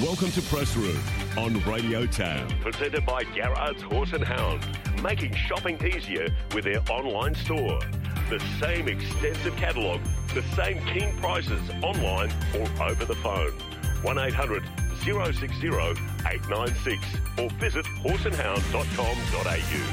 Welcome to Press Room on Radio TAB. Presented by Garrard's Horse and Hound, making shopping easier with their online store. The same extensive catalogue, the same keen prices online or over the phone. 1800 060 896 or visit horseandhound.com.au.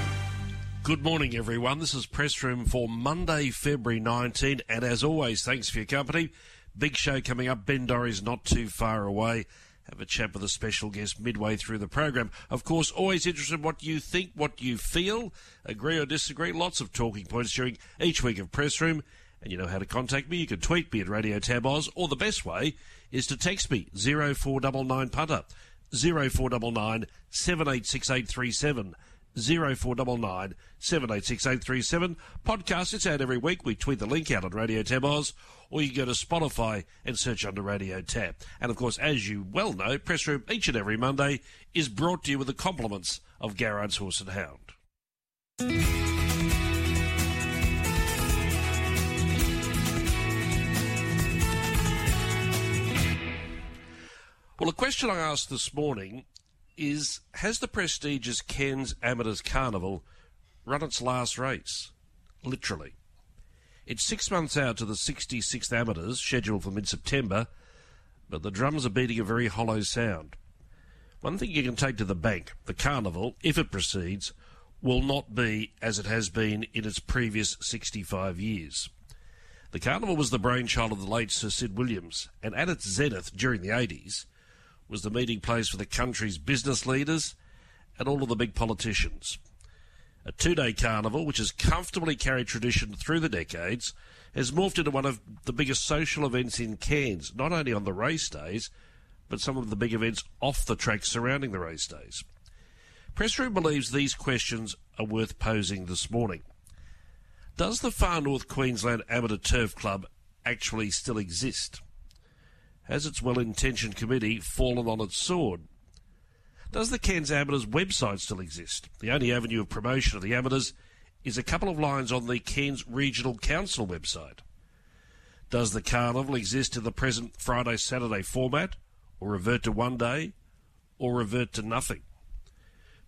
Good morning, everyone. This is Press Room for Monday, February 19, and as always, thanks for your company. Big show coming up. Ben Dorries not too far away. Have a chat with a special guest midway through the program. Of course, always interested in what you think, what you feel, agree or disagree. Lots of talking points during each week of Press Room. And you know how to contact me. You can tweet me at Radio TAB Oz, or the best way is to text me 0499 punter 0499 786837. 0499 786837. Podcast, it's out every week. We tweet the link out on Radio TAB Oz, or you can go to Spotify and search under Radio TAB. And of course, as you well know, Press Room each and every Monday is brought to you with the compliments of Garrard's Horse and Hound. Well, a question I asked this morning is Has the prestigious Cairns Amateurs Carnival run its last race? Literally. It's six months out to the 66th Amateurs, scheduled for mid September, but the drums are beating a very hollow sound. One thing you can take to the bank the carnival, if it proceeds, will not be as it has been in its previous 65 years. The carnival was the brainchild of the late Sir Sid Williams, and at its zenith during the 80s, was the meeting place for the country's business leaders and all of the big politicians. A two day carnival, which has comfortably carried tradition through the decades, has morphed into one of the biggest social events in Cairns, not only on the race days, but some of the big events off the track surrounding the race days. Pressroom believes these questions are worth posing this morning. Does the Far North Queensland Amateur Turf Club actually still exist? Has its well intentioned committee fallen on its sword? Does the Cairns Amateurs website still exist? The only avenue of promotion of the amateurs is a couple of lines on the Cairns Regional Council website. Does the carnival exist in the present Friday Saturday format, or revert to one day, or revert to nothing?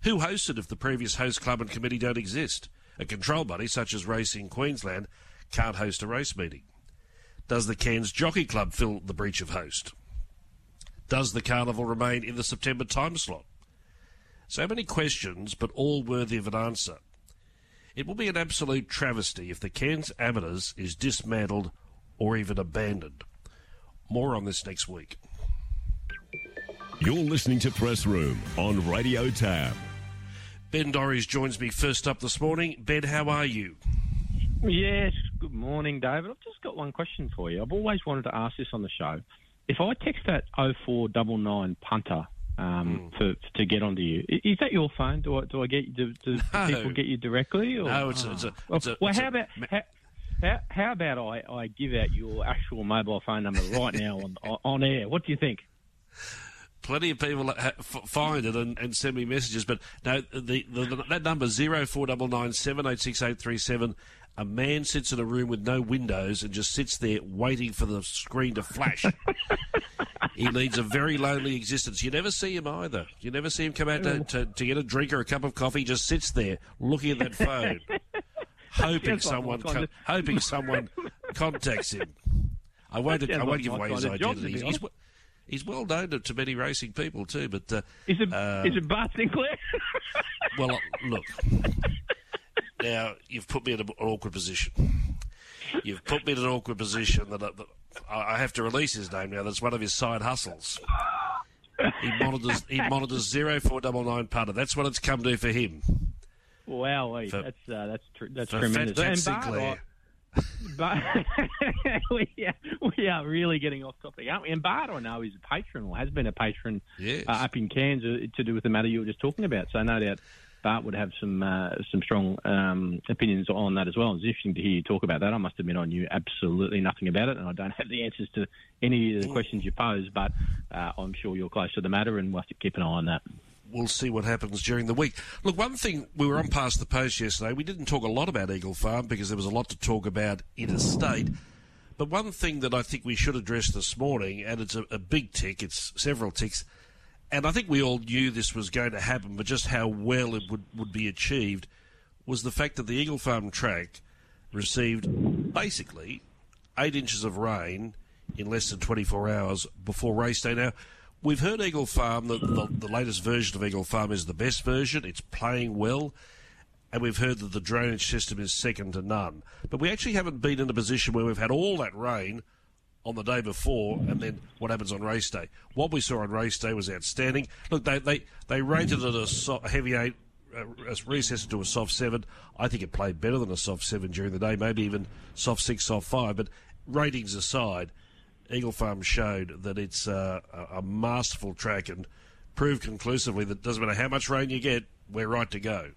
Who hosts it if the previous host club and committee don't exist? A control body such as Racing Queensland can't host a race meeting. Does the Cairns Jockey Club fill the breach of host? Does the carnival remain in the September time slot? So many questions, but all worthy of an answer. It will be an absolute travesty if the Cairns Amateurs is dismantled or even abandoned. More on this next week. You're listening to Press Room on Radio TAB. Ben Dorries joins me first up this morning. Ben, how are you? Yes, good morning, David. I've just got one question for you. I've always wanted to ask this on the show. If I text that 0499 punter um, Hmm. for, to get onto you, is that your phone? Do I, do I get do, do No. people get you directly? Or? No, it's a- it's a- Well, it's a- well it's a- how about how, how, how about I, I give out your actual mobile phone number right now on on- on air? What do you think? plenty of people f- find it and, and send me messages. But no, the, the, the that number zero four double nine seven eight six eight three seven. A man sits in a room with no windows and just sits there waiting for the screen to flash. he leads a very lonely existence. You never see him either. You never see him come out to, to, to get a drink or a cup of coffee. He just sits there looking at that phone, hoping someone co- hoping someone contacts him. I won't. I won't give away his kind of job, to identity. He's, he's well known to, to many racing people too. But uh, Is it Uh, is it Bart Sinclair? well, look. Now you've put me in an awkward position. You've put me in an awkward position that, I- that I have to release his name now. That's one of his side hustles. He monitors. He monitors zero four double nine punter. That's what it's come to for him. wow, For- that's uh, that's tr- that's tremendous. Fat And Bart, But we, are, we are really getting off topic, aren't we? And Bart, I know, is a patron or has been a patron Yes. uh, up in Cairns uh, to do with the matter you were just talking about. So no doubt Bart would have some uh, some strong um, opinions on that as well. It's interesting to hear you talk about that. I must admit I knew absolutely nothing about it, and I don't have the answers to any of the questions you pose. But uh, I'm sure you're close to the matter, and we'll have to keep an eye on that. we'll see what happens during the week. Look, one thing we were on past the post yesterday. We didn't talk a lot about Eagle Farm because there was a lot to talk about interstate. But one thing that I think we should address this morning, and it's a, a big tick, it's several ticks, and I think we all knew this was going to happen, but just how well it would, would be achieved was the fact that the Eagle Farm track received basically eight inches of rain in less than 24 hours before race day. Now, we've heard Eagle Farm, the, the, the, latest version of Eagle Farm is the best version. It's playing well. And we've heard that the drainage system is second to none. But we actually haven't been in a position where we've had all that rain on the day before and then what happens on race day. What we saw on race day was outstanding. Look, they, they, they rated it a, a heavy eight, uh, recessed to a soft seven. I think it played better than a soft seven during the day, maybe even soft six, soft five. But ratings aside, Eagle Farm showed that it's uh, a masterful track and proved conclusively that doesn't matter how much rain you get, we're right to go.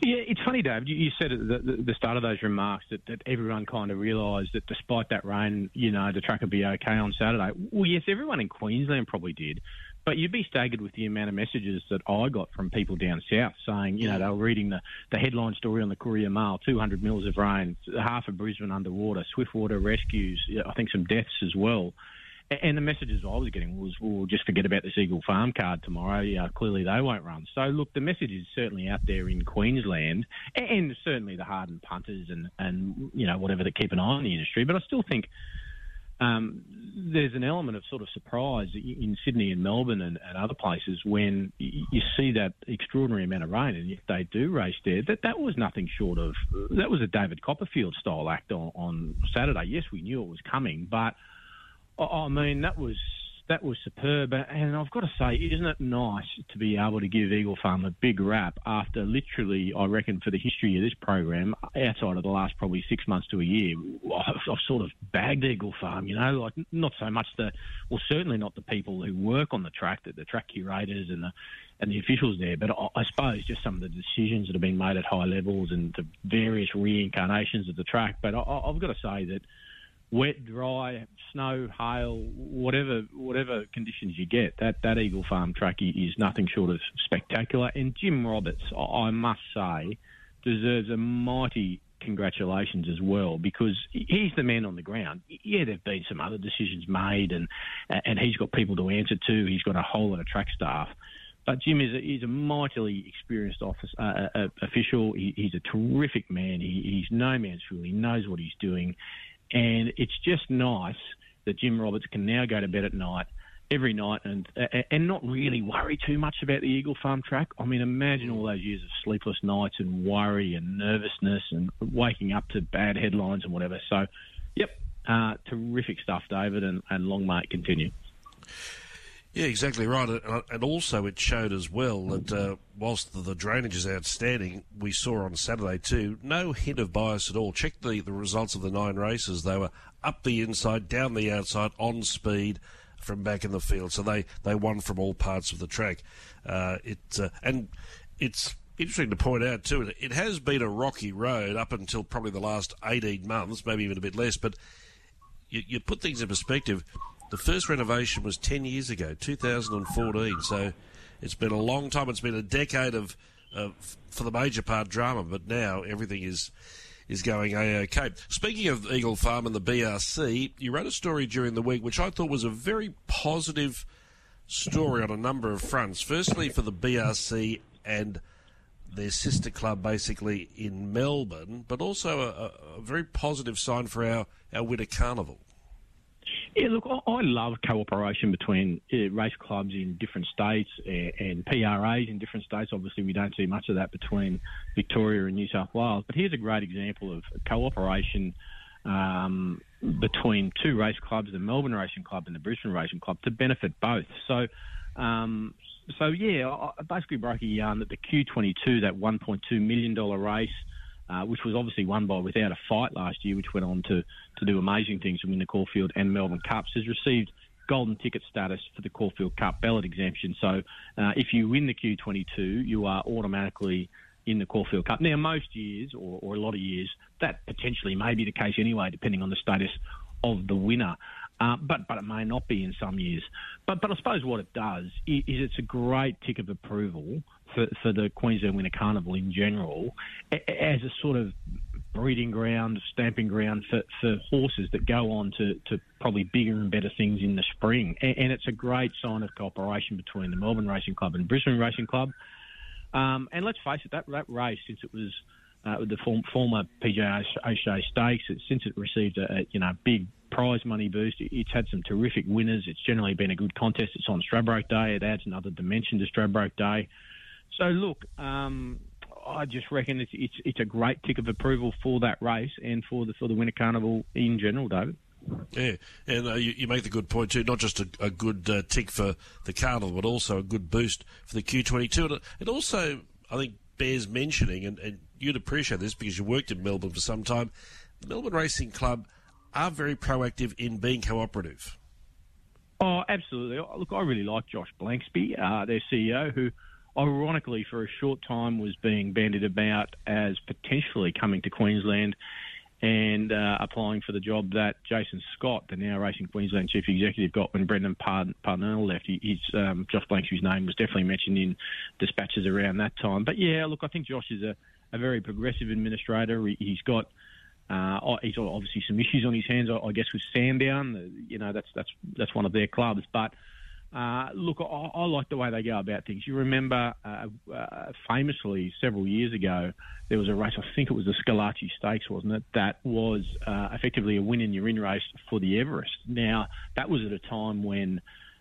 Yeah, it's funny, Dave. You said at the, the start of those remarks that, that everyone kind of realised that despite that rain, you know, the track would be okay on Saturday. Well, yes, everyone in Queensland probably did. But you'd be staggered with the amount of messages that I got from people down south saying, you know, mm. they were reading the, the headline story on the Courier Mail 200 mils of rain, half of Brisbane underwater, Swiftwater rescues, I think some deaths as well. And the messages I was getting was, well, just forget about this Eagle Farm card tomorrow. Yeah, clearly they won't run. So, look, the message is certainly out there in Queensland and certainly the hardened punters and, and you know, whatever that keep an eye on the industry. But I still think um, there's an element of sort of surprise in Sydney and Melbourne and, and, other places when you see that extraordinary amount of rain, and if they do race there, that that was nothing short of that was a David Copperfield style act on, on Saturday. Yes, we knew it was coming, but I mean that was that was superb. And I've got to say, isn't it nice to be able to give Eagle Farm a big rap after literally, I reckon, for the history of this program, outside of the last probably six months to a year, I've, I've sort of bagged Eagle Farm, you know, like not so much the, well, certainly not the people who work on the track, the, the track curators and the, and the officials there, but I, I suppose just some of the decisions that have been made at high levels and the various reincarnations of the track. But I, I've got to say that wet, dry, snow, hail, whatever whatever conditions you get, that, that Eagle Farm track is nothing short of spectacular. And Jim Roberts, I must say, deserves a mighty congratulations as well because he's the man on the ground. Yeah, there've been some other decisions made, and and he's got people to answer to. He's got a whole lot of track staff. But Jim is a, he's a mightily experienced office, uh, uh, official. He, he's a terrific man. He, he's no man's fool. He knows what he's doing. And it's just nice that Jim Roberts can now go to bed at night every night and and not really worry too much about the Eagle Farm track. I mean, imagine all those years of sleepless nights and worry and nervousness and waking up to bad headlines and whatever. So, yep, uh, terrific stuff, David, and, and long may it continue. Yeah, exactly right. And also, it showed as well that uh, whilst the, drainage is outstanding, we saw on Saturday too, no hint of bias at all. Check the, the results of the nine races. They were up the inside, down the outside, on speed from back in the field. So they, they won from all parts of the track. Uh, it uh, And it's interesting to point out too, it has been a rocky road up until probably the last 18 months, maybe even a bit less. But you, you put things in perspective the first renovation was 10 years ago, 2014. So it's been a long time. It's been a decade of, for the major part, drama, but now everything is is going a-okay. Speaking of Eagle Farm and the BRC, you wrote a story during the week which I thought was a very positive story on a number of fronts. Firstly, for the BRC and their sister club basically in Melbourne, but also a, a very positive sign for our, our Winter Carnival. Yeah, look, I I love cooperation between uh, race clubs in different states and PRAs in different states. Obviously, we don't see much of that between Victoria and New South Wales. But here's a great example of cooperation um, between two race clubs, the Melbourne Racing Club and the Brisbane Racing Club, to benefit both. So, um, so yeah, I basically broke a yarn that the Q22, that $1.2 million race, uh, which was obviously won by Without a Fight last year, which went on to, to do amazing things and win the Caulfield and Melbourne Cups, has received golden ticket status for the Caulfield Cup ballot exemption. So uh, if you win the Q22, you are automatically in the Caulfield Cup. Now, most years, or, or a lot of years, that potentially may be the case anyway, depending on the status of the winner. Uh, but but it may not be in some years. But but I suppose what it does is, it's a great tick of approval for, for the Queensland Winter Carnival in general as a sort of breeding ground, stamping ground for, for horses that go on to, to probably bigger and better things in the spring. And, and it's a great sign of cooperation between the Melbourne Racing Club and Brisbane Racing Club. Um, and let's face it, that, that race, since it was uh, the form, former PGA Stakes, since it received a, a, you know big prize money boost, it's had some terrific winners. It's generally been a good contest. It's on Stradbroke Day. It adds another dimension to Stradbroke Day. So look, um, I just reckon it's, it's it's a great tick of approval for that race and for the for the Winter Carnival in general, David. Yeah, and uh, you, you, make the good point too. Not just a, a good uh, tick for the carnival, but also a good boost for the Q22. And it also, I think, bears mentioning, and, and you'd appreciate this because you worked in Melbourne for some time. The Melbourne Racing Club are very proactive in being cooperative. Oh, absolutely. Look, I really like Josh Blanksby, uh, their CEO, who ironically, for a short time, was being bandied about as potentially coming to Queensland and uh, applying for the job that Jason Scott, the now Racing Queensland chief executive, got when Brendan Parnell left. His, um, Josh Blanksby's name was definitely mentioned in dispatches around that time. But yeah, look, I think Josh is a, a very progressive administrator. He's got uh, he's obviously some issues on his hands, I guess, with Sandown. You know, that's that's that's one of their clubs, but uh, look, I, I, like the way they go about things. You remember uh, uh, famously several years ago, there was a race, I think it was the Schillaci Stakes, wasn't it? That was uh, effectively a win in your in race for the Everest. Now, that was at a time when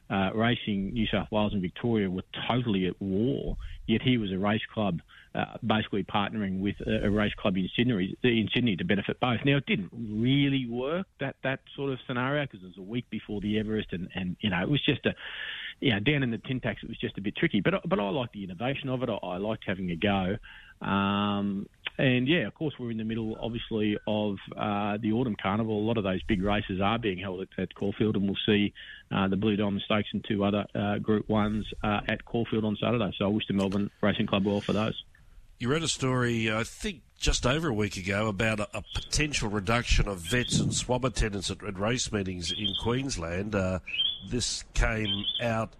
uh, racing New South Wales and Victoria were totally at war, yet he was a race club uh, basically partnering with a, a, race club in Sydney in Sydney to benefit both. Now it didn't really work that that sort of scenario because it was a week before the Everest, and and you know it was just a you know down in the tin Tintax it was just a bit tricky. But but I like the innovation of it. I, I liked having a go. Um, and yeah, of course, we're in the middle, obviously, of uh, the autumn carnival. A lot of those big races are being held at, at Caulfield, and we'll see uh, the Blue Diamond Stakes and two other uh, Group Ones uh, at Caulfield on Saturday. So I wish the Melbourne Racing Club well for those. You read a story, I think, just over a week ago about a, a potential reduction of vets and swab attendants at, at race meetings in Queensland. Uh, this came out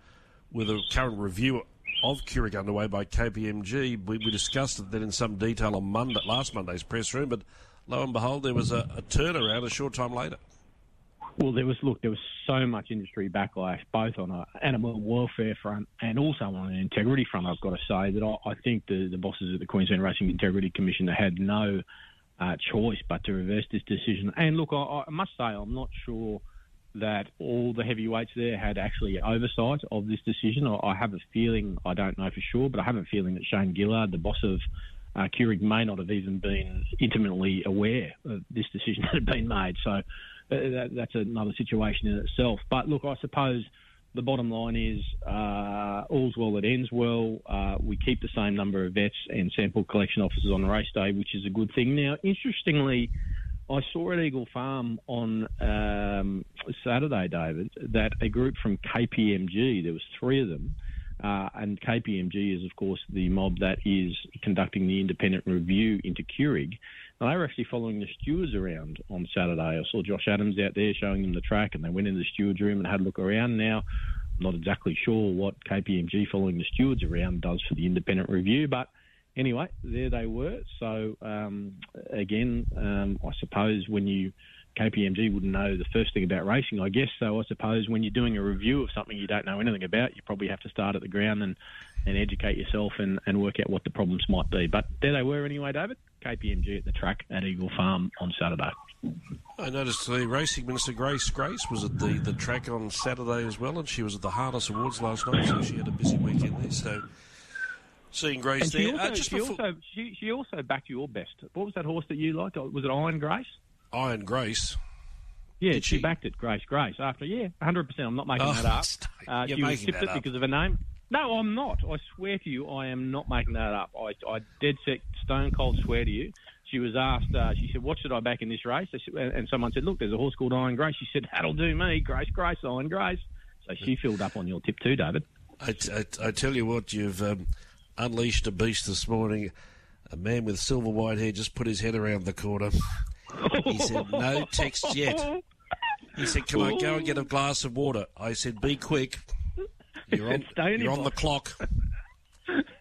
with a current review of QRIC underway by KPMG. We, we discussed it then in some detail on Monday, last Monday's press room, but lo and behold, there was a, a turnaround a short time later. Well, there was look, there was so much industry backlash, both on an animal welfare front and also on an integrity front. I've got to say that I, I think the, the bosses of the Queensland Racing Integrity Commission had no uh, choice but to reverse this decision. And look, I, I must say I'm not sure that all the heavyweights there had actually oversight of this decision. I, I have a feeling, I don't know for sure, but I have a feeling that Shane Gillard, the boss of uh, QRIC, may not have even been intimately aware of this decision that had been made. So that, that's another situation in itself. But look, I suppose the bottom line is uh, all's well that ends well. Uh, we keep the same number of vets and sample collection officers on race day, which is a good thing. Now, interestingly, I saw at Eagle Farm on um, Saturday, David, that a group from KPMG, there was three of them, uh, and KPMG is, of course, the mob that is conducting the independent review into QRIC. And they were actually following the stewards around on Saturday. I saw Josh Adams out there showing them the track, and they went into the stewards room and had a look around. Now, I'm not exactly sure what KPMG following the stewards around does for the independent review, but anyway, there they were. So um, again, um, I suppose when you KPMG wouldn't know the first thing about racing, I guess. So I suppose when you're doing a review of something you don't know anything about, you probably have to start at the ground and, and educate yourself and, and work out what the problems might be. But there they were anyway, David. KPMG at the track at Eagle Farm on Saturday. I noticed the racing minister Grace Grace was at the, the track on Saturday as well, and she was at the Harness Awards last night, so she had a busy weekend there. So seeing Grace and there. She also, uh, she, also she, she, also backed your best. What was that horse that you liked? Was it Iron Grace? Iron Grace. Yeah, she? she? backed it, Grace Grace. After yeah, hundred percent. I'm not making oh, that up. Uh, she was tipped it up. because of her name. No, I'm not. I swear to you, I am not making that up. I, I dead set, stone cold swear to you. She was asked, uh, she said, what should I back in this race? And someone said, look, there's a horse called Iron Grace. She said, that'll do me, Grace, Grace, Iron Grace. So she filled up on your tip too, David. I, I, I tell you what, you've um, unleashed a beast this morning. A man with silver white hair just put his head around the corner. He said, no text yet. He said, come on, go and get a glass of water. I said, be quick. You're on, you're on the clock.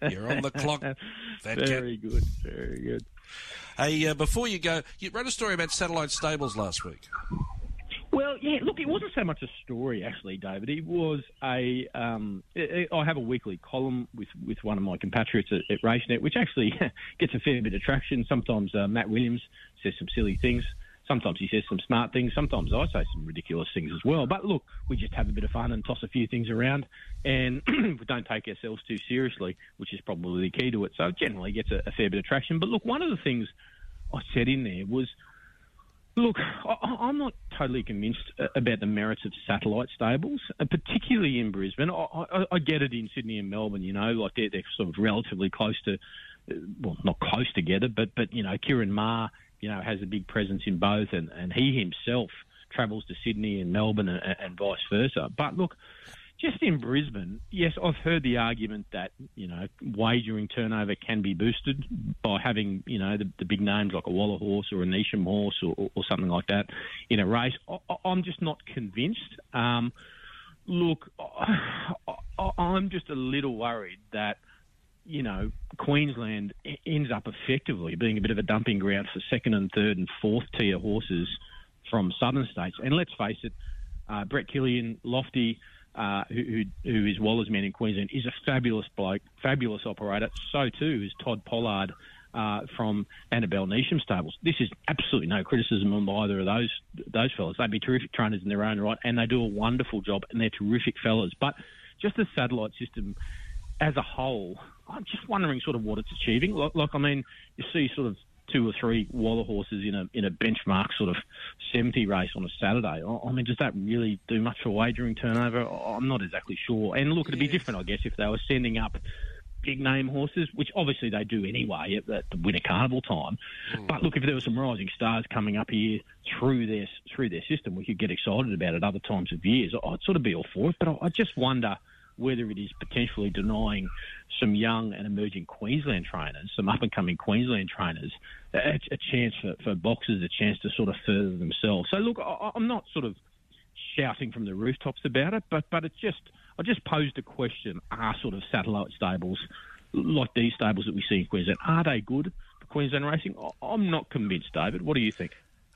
You're on the clock. very good. Very good. Hey, uh, before you go, you wrote a story about satellite stables last week. Well, yeah. Look, it wasn't so much a story, actually, David. It was a. Um, I have a weekly column with, with one of my compatriots at, at RaceNet, which actually gets a fair bit of traction. Sometimes uh, Matt Williams says some silly things. Sometimes he says some smart things. Sometimes I say some ridiculous things as well. But look, we just have a bit of fun and toss a few things around, and we don't take ourselves too seriously, which is probably the key to it. So it generally gets a, a fair bit of traction. But look, one of the things I said in there was Look, I, am not totally convinced about the merits of satellite stables, uh, particularly in Brisbane. I, get it in Sydney and Melbourne, you know, like they're, sort of relatively close to, uh, well, not close together, but, but you know, Ciaron Maher, you know, has a big presence in both, and, and he himself travels to Sydney and Melbourne and, and vice versa. But look, just in Brisbane, yes, I've heard the argument that you know wagering turnover can be boosted by having you know the, the big names like a Waller horse or a Neasham horse or, or, something like that in a race. I, am just not convinced. Um, look, I, I'm just a little worried that you know, Queensland ends up effectively being a bit of a dumping ground for second and third and fourth tier horses from southern states. And let's face it, uh, Brett Killian, Lofty, uh, who, who is Waller's man in Queensland, is a fabulous bloke, fabulous operator. So too is Todd Pollard uh, from Annabel Neasham Stables. This is absolutely no criticism on either of those those fellas. They'd be terrific trainers in their own right, and they do a wonderful job, and they're terrific fellas. But just the satellite system as a whole, I'm just wondering sort of what it's achieving. Like, like I mean, you see sort of two or three Waller horses in a in a benchmark sort of 70 race on a Saturday. I mean, does that really do much for wagering turnover? I'm not exactly sure. And look, it'd be different, I guess, if they were sending up big name horses, which obviously they do anyway at, the Winter Carnival time. Mm. But look, if there were some rising stars coming up here through their through their system, we could get excited about it other times of years. I'd sort of be all for it, but I, I just wonder whether it is potentially denying some young and emerging Queensland trainers, some up and coming Queensland trainers, a, a chance for, for boxers, a chance to sort of further themselves. So look, I, I'm not sort of shouting from the rooftops about it, but but it's just I just posed a question: Are sort of satellite stables like these stables that we see in Queensland are they good for Queensland racing? I'm not convinced, David. What do you think?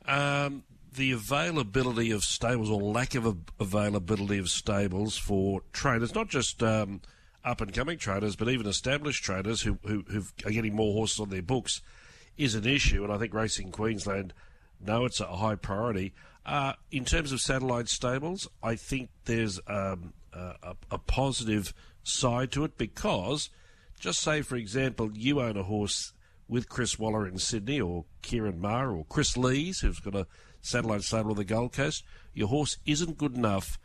Um, the availability of stables or lack of availability of stables for traders, not just um, up and coming traders, but even established traders who, who are getting more horses on their books, is an issue. And I think Racing Queensland know it's a high priority. Uh, in terms of satellite stables, I think there's um, a, a positive side to it because, just say, for example, you own a horse with Chris Waller in Sydney or Ciaron Maher or Chris Lees, who's got a satellite stable on the Gold Coast. Your horse isn't good enough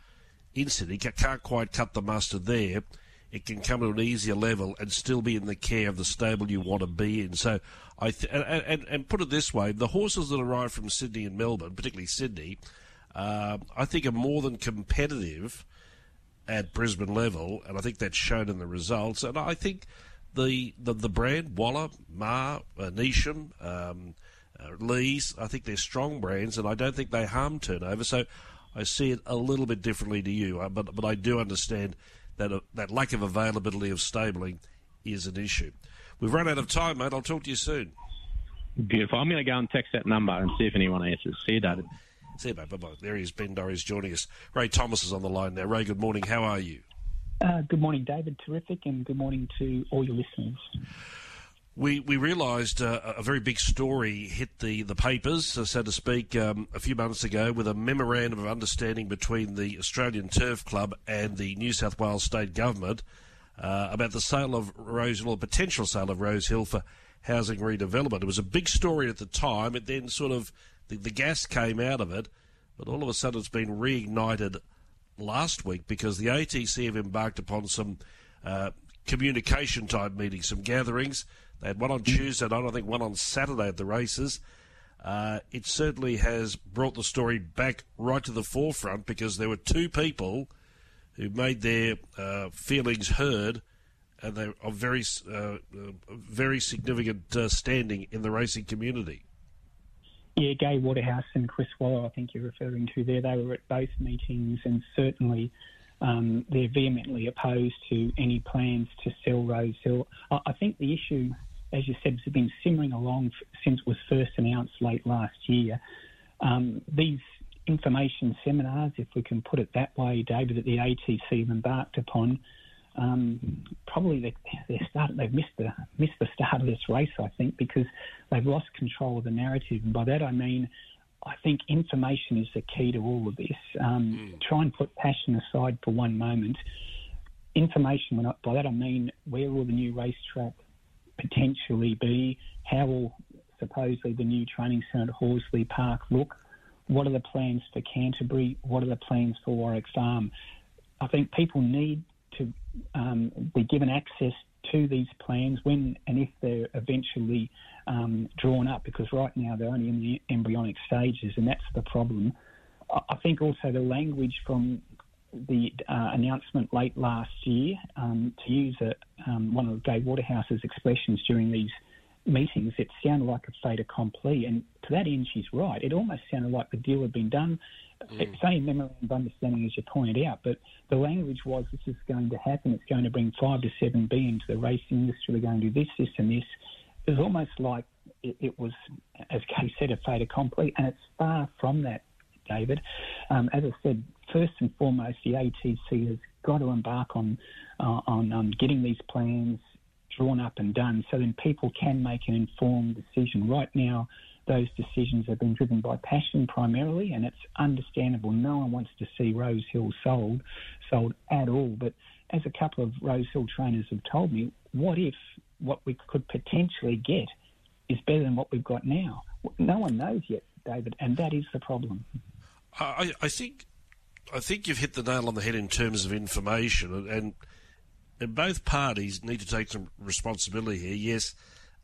in Sydney, can't quite cut the mustard there. It can come to an easier level and still be in the care of the stable you want to be in. So, I th- and, and, and put it this way: the horses that arrive from Sydney and Melbourne, particularly Sydney, uh, I think are more than competitive at Brisbane level, and I think that's shown in the results. And I think the the, the brand Waller, Maher, uh, Neasham, um, Lees. I think they're strong brands, and I don't think they harm turnover. So I see it a little bit differently to you, uh, but but I do understand that uh, that lack of availability of stabling is an issue. We've run out of time, mate. I'll talk to you soon. Beautiful. I'm going to go and text that number and see if anyone answers. See you, David. See you, mate. Bye bye. There he is. Ben Dorries joining us. Ray Thomas is on the line now. Ray, good morning. How are you? Uh, good morning, David. Terrific, and good morning to all your listeners we we realised uh, a very big story hit the the papers, uh, so to speak, um, a few months ago, with a memorandum of understanding between the Australian Turf Club and the New South Wales state government uh, about the sale of Rose Hill, or potential sale of Rose Hill for housing redevelopment. It was a big story at the time. It then sort of the, the gas came out of it, but all of a sudden it's been reignited last week because the ATC have embarked upon some uh, communication type meetings, some gatherings they had one on Tuesday night, I think one on Saturday at the races. Uh, it certainly has brought the story back right to the forefront because there were two people who made their uh, feelings heard, and they are very, uh, very significant uh, standing in the racing community. Yeah, Gai Waterhouse and Chris Waller, I think you're referring to there. They were at both meetings, and certainly um, they're vehemently opposed to any plans to sell Rose Hill. I think the issue as you said, has been simmering along since it was first announced late last year. Um, these information seminars, if we can put it that way, David, that the ATC have embarked upon, um, probably they, they're start, they've missed the missed the start of this race, I think, because they've lost control of the narrative. And by that I mean, I think information is the key to all of this. Um, mm. Try and put passion aside for one moment. Information, by that I mean, where will the new racetrack potentially be? How will supposedly the new training centre at Horsley Park look? What are the plans for Canterbury? What are the plans for Warwick Farm? I think people need to um, be given access to these plans when and if they're eventually um, drawn up, because right now they're only in the embryonic stages, and that's the problem. I think also the language from the uh, announcement late last year, um, to use a, um, one of Gai Waterhouse's expressions during these meetings, it sounded like a fait accompli. And to that end, she's right. It almost sounded like the deal had been done. Mm. It's only memorandum of understanding, as you pointed out, but the language was this is going to happen. It's going to bring five to seven billion to the racing industry. We're going to do this, this, and this. It was almost like it, it was, as Kay said, a fait accompli, and it's far from that, David. Um, as I said, first and foremost, the ATC has got to embark on uh, on um, getting these plans drawn up and done, so then people can make an informed decision. Right now, those decisions have been driven by passion primarily, and it's understandable. No one wants to see Rose Hill sold, sold at all. But as a couple of Rose Hill trainers have told me, what if what we could potentially get is better than what we've got now? No one knows yet, David, and that is the problem. I, I think I think you've hit the nail on the head in terms of information, and, and both parties need to take some responsibility here. Yes,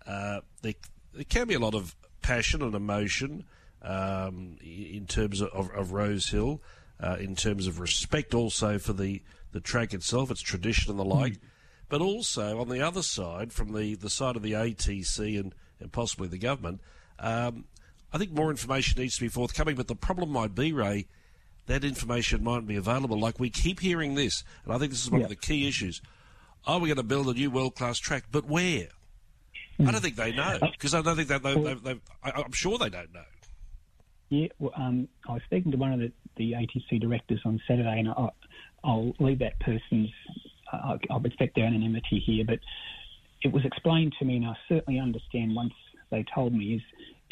uh, there, there can be a lot of passion and emotion um, in terms of, of, of Rose Hill, uh, in terms of respect also for the, the track itself, its tradition and the like. Mm. But also on the other side, from the, the side of the ATC and, and possibly the government, um, I think more information needs to be forthcoming. But the problem might be, Ray, that information might be available. Like we keep hearing this, and I think this is one of the key issues. Are we going to build a new world class track? But where? I don't think they know because I don't think that they, they, they, I'm sure they don't know. Yeah, well, um, I was speaking to one of the, the ATC directors on Saturday, and I, will leave that person's. I, I'll respect their anonymity here, but it was explained to me, and I certainly understand once they told me is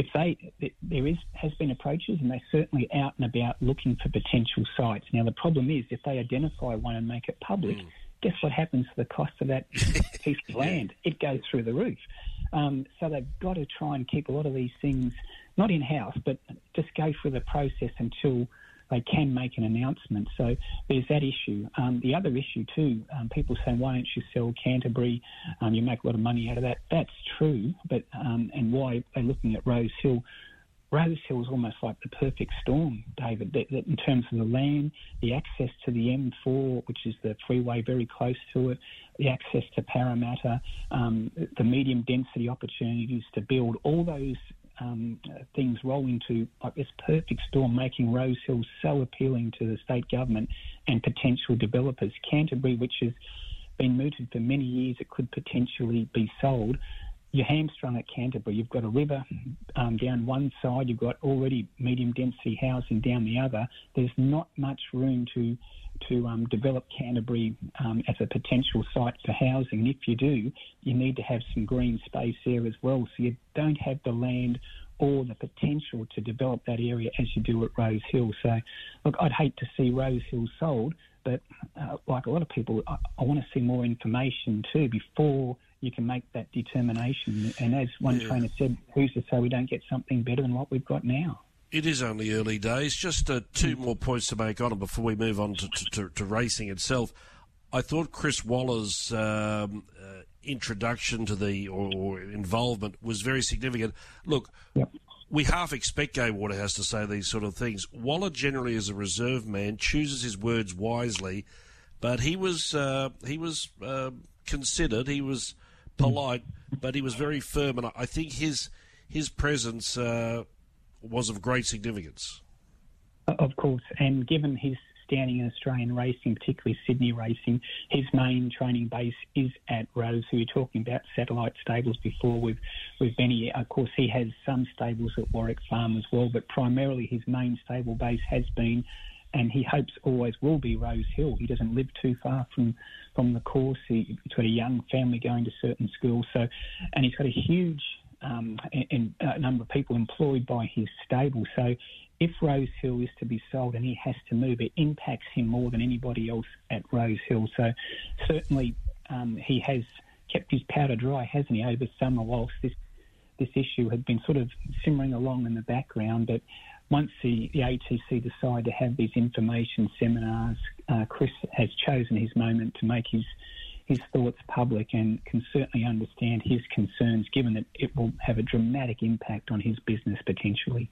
if they there is has been approaches and they're certainly out and about looking for potential sites. Now the problem is if they identify one and make it public, mm. guess what happens to the cost of that piece of land? It goes through the roof. Um, so they've got to try and keep a lot of these things not in house, but just go through the process until they can make an announcement. So there's that issue. Um, the other issue too, um, people say, why don't you sell Canterbury? Um, you make a lot of money out of that. That's true, but um, and why they're looking at Rose Hill? Rose Hill is almost like the perfect storm, David, that, that in terms of the land, the access to the M4, which is the freeway very close to it, the access to Parramatta, um, the medium density opportunities to build, all those um, things roll into like this perfect storm, making Rose Hill so appealing to the state government and potential developers. Canterbury, which has been mooted for many years, it could potentially be sold you're hamstrung at Canterbury. You've got a river um, down one side, you've got already medium density housing down the other. There's not much room to to um, develop Canterbury um, as a potential site for housing. And if you do, you need to have some green space there as well. So you don't have the land or the potential to develop that area as you do at Rose Hill. So, look, I'd hate to see Rose Hill sold, but uh, like a lot of people, I, I want to see more information too before you can make that determination. And as one yeah. trainer said, who's to say we don't get something better than what we've got now? It is only early days. Just uh, two more points to make on it before we move on to, to, to racing itself. I thought Chris Waller's um, uh, introduction to the or, or, involvement was very significant. Look, yep. we half expect Gai Waterhouse to say these sort of things. Waller generally is a reserved man, chooses his words wisely, but he was uh, he was uh, considered. He was polite, but he was very firm, and I think his his presence uh, was of great significance. Of course, and given his standing in Australian racing, particularly Sydney racing, his main training base is at Rose. We were talking about satellite stables before with, with Benny. Of course, he has some stables at Warwick Farm as well, but primarily his main stable base has been and he hopes always will be Rose Hill. He doesn't live too far from from the course. He, he's got a young family going to certain schools, so and he's got a huge um, and, a number of people employed by his stable. So if Rose Hill is to be sold and he has to move, it impacts him more than anybody else at Rose Hill. So certainly um, he has kept his powder dry, hasn't he, over summer whilst this this issue had been sort of simmering along in the background. But once the, the ATC decide to have these information seminars, uh, Chris has chosen his moment to make his his thoughts public and can certainly understand his concerns, given that it will have a dramatic impact on his business potentially.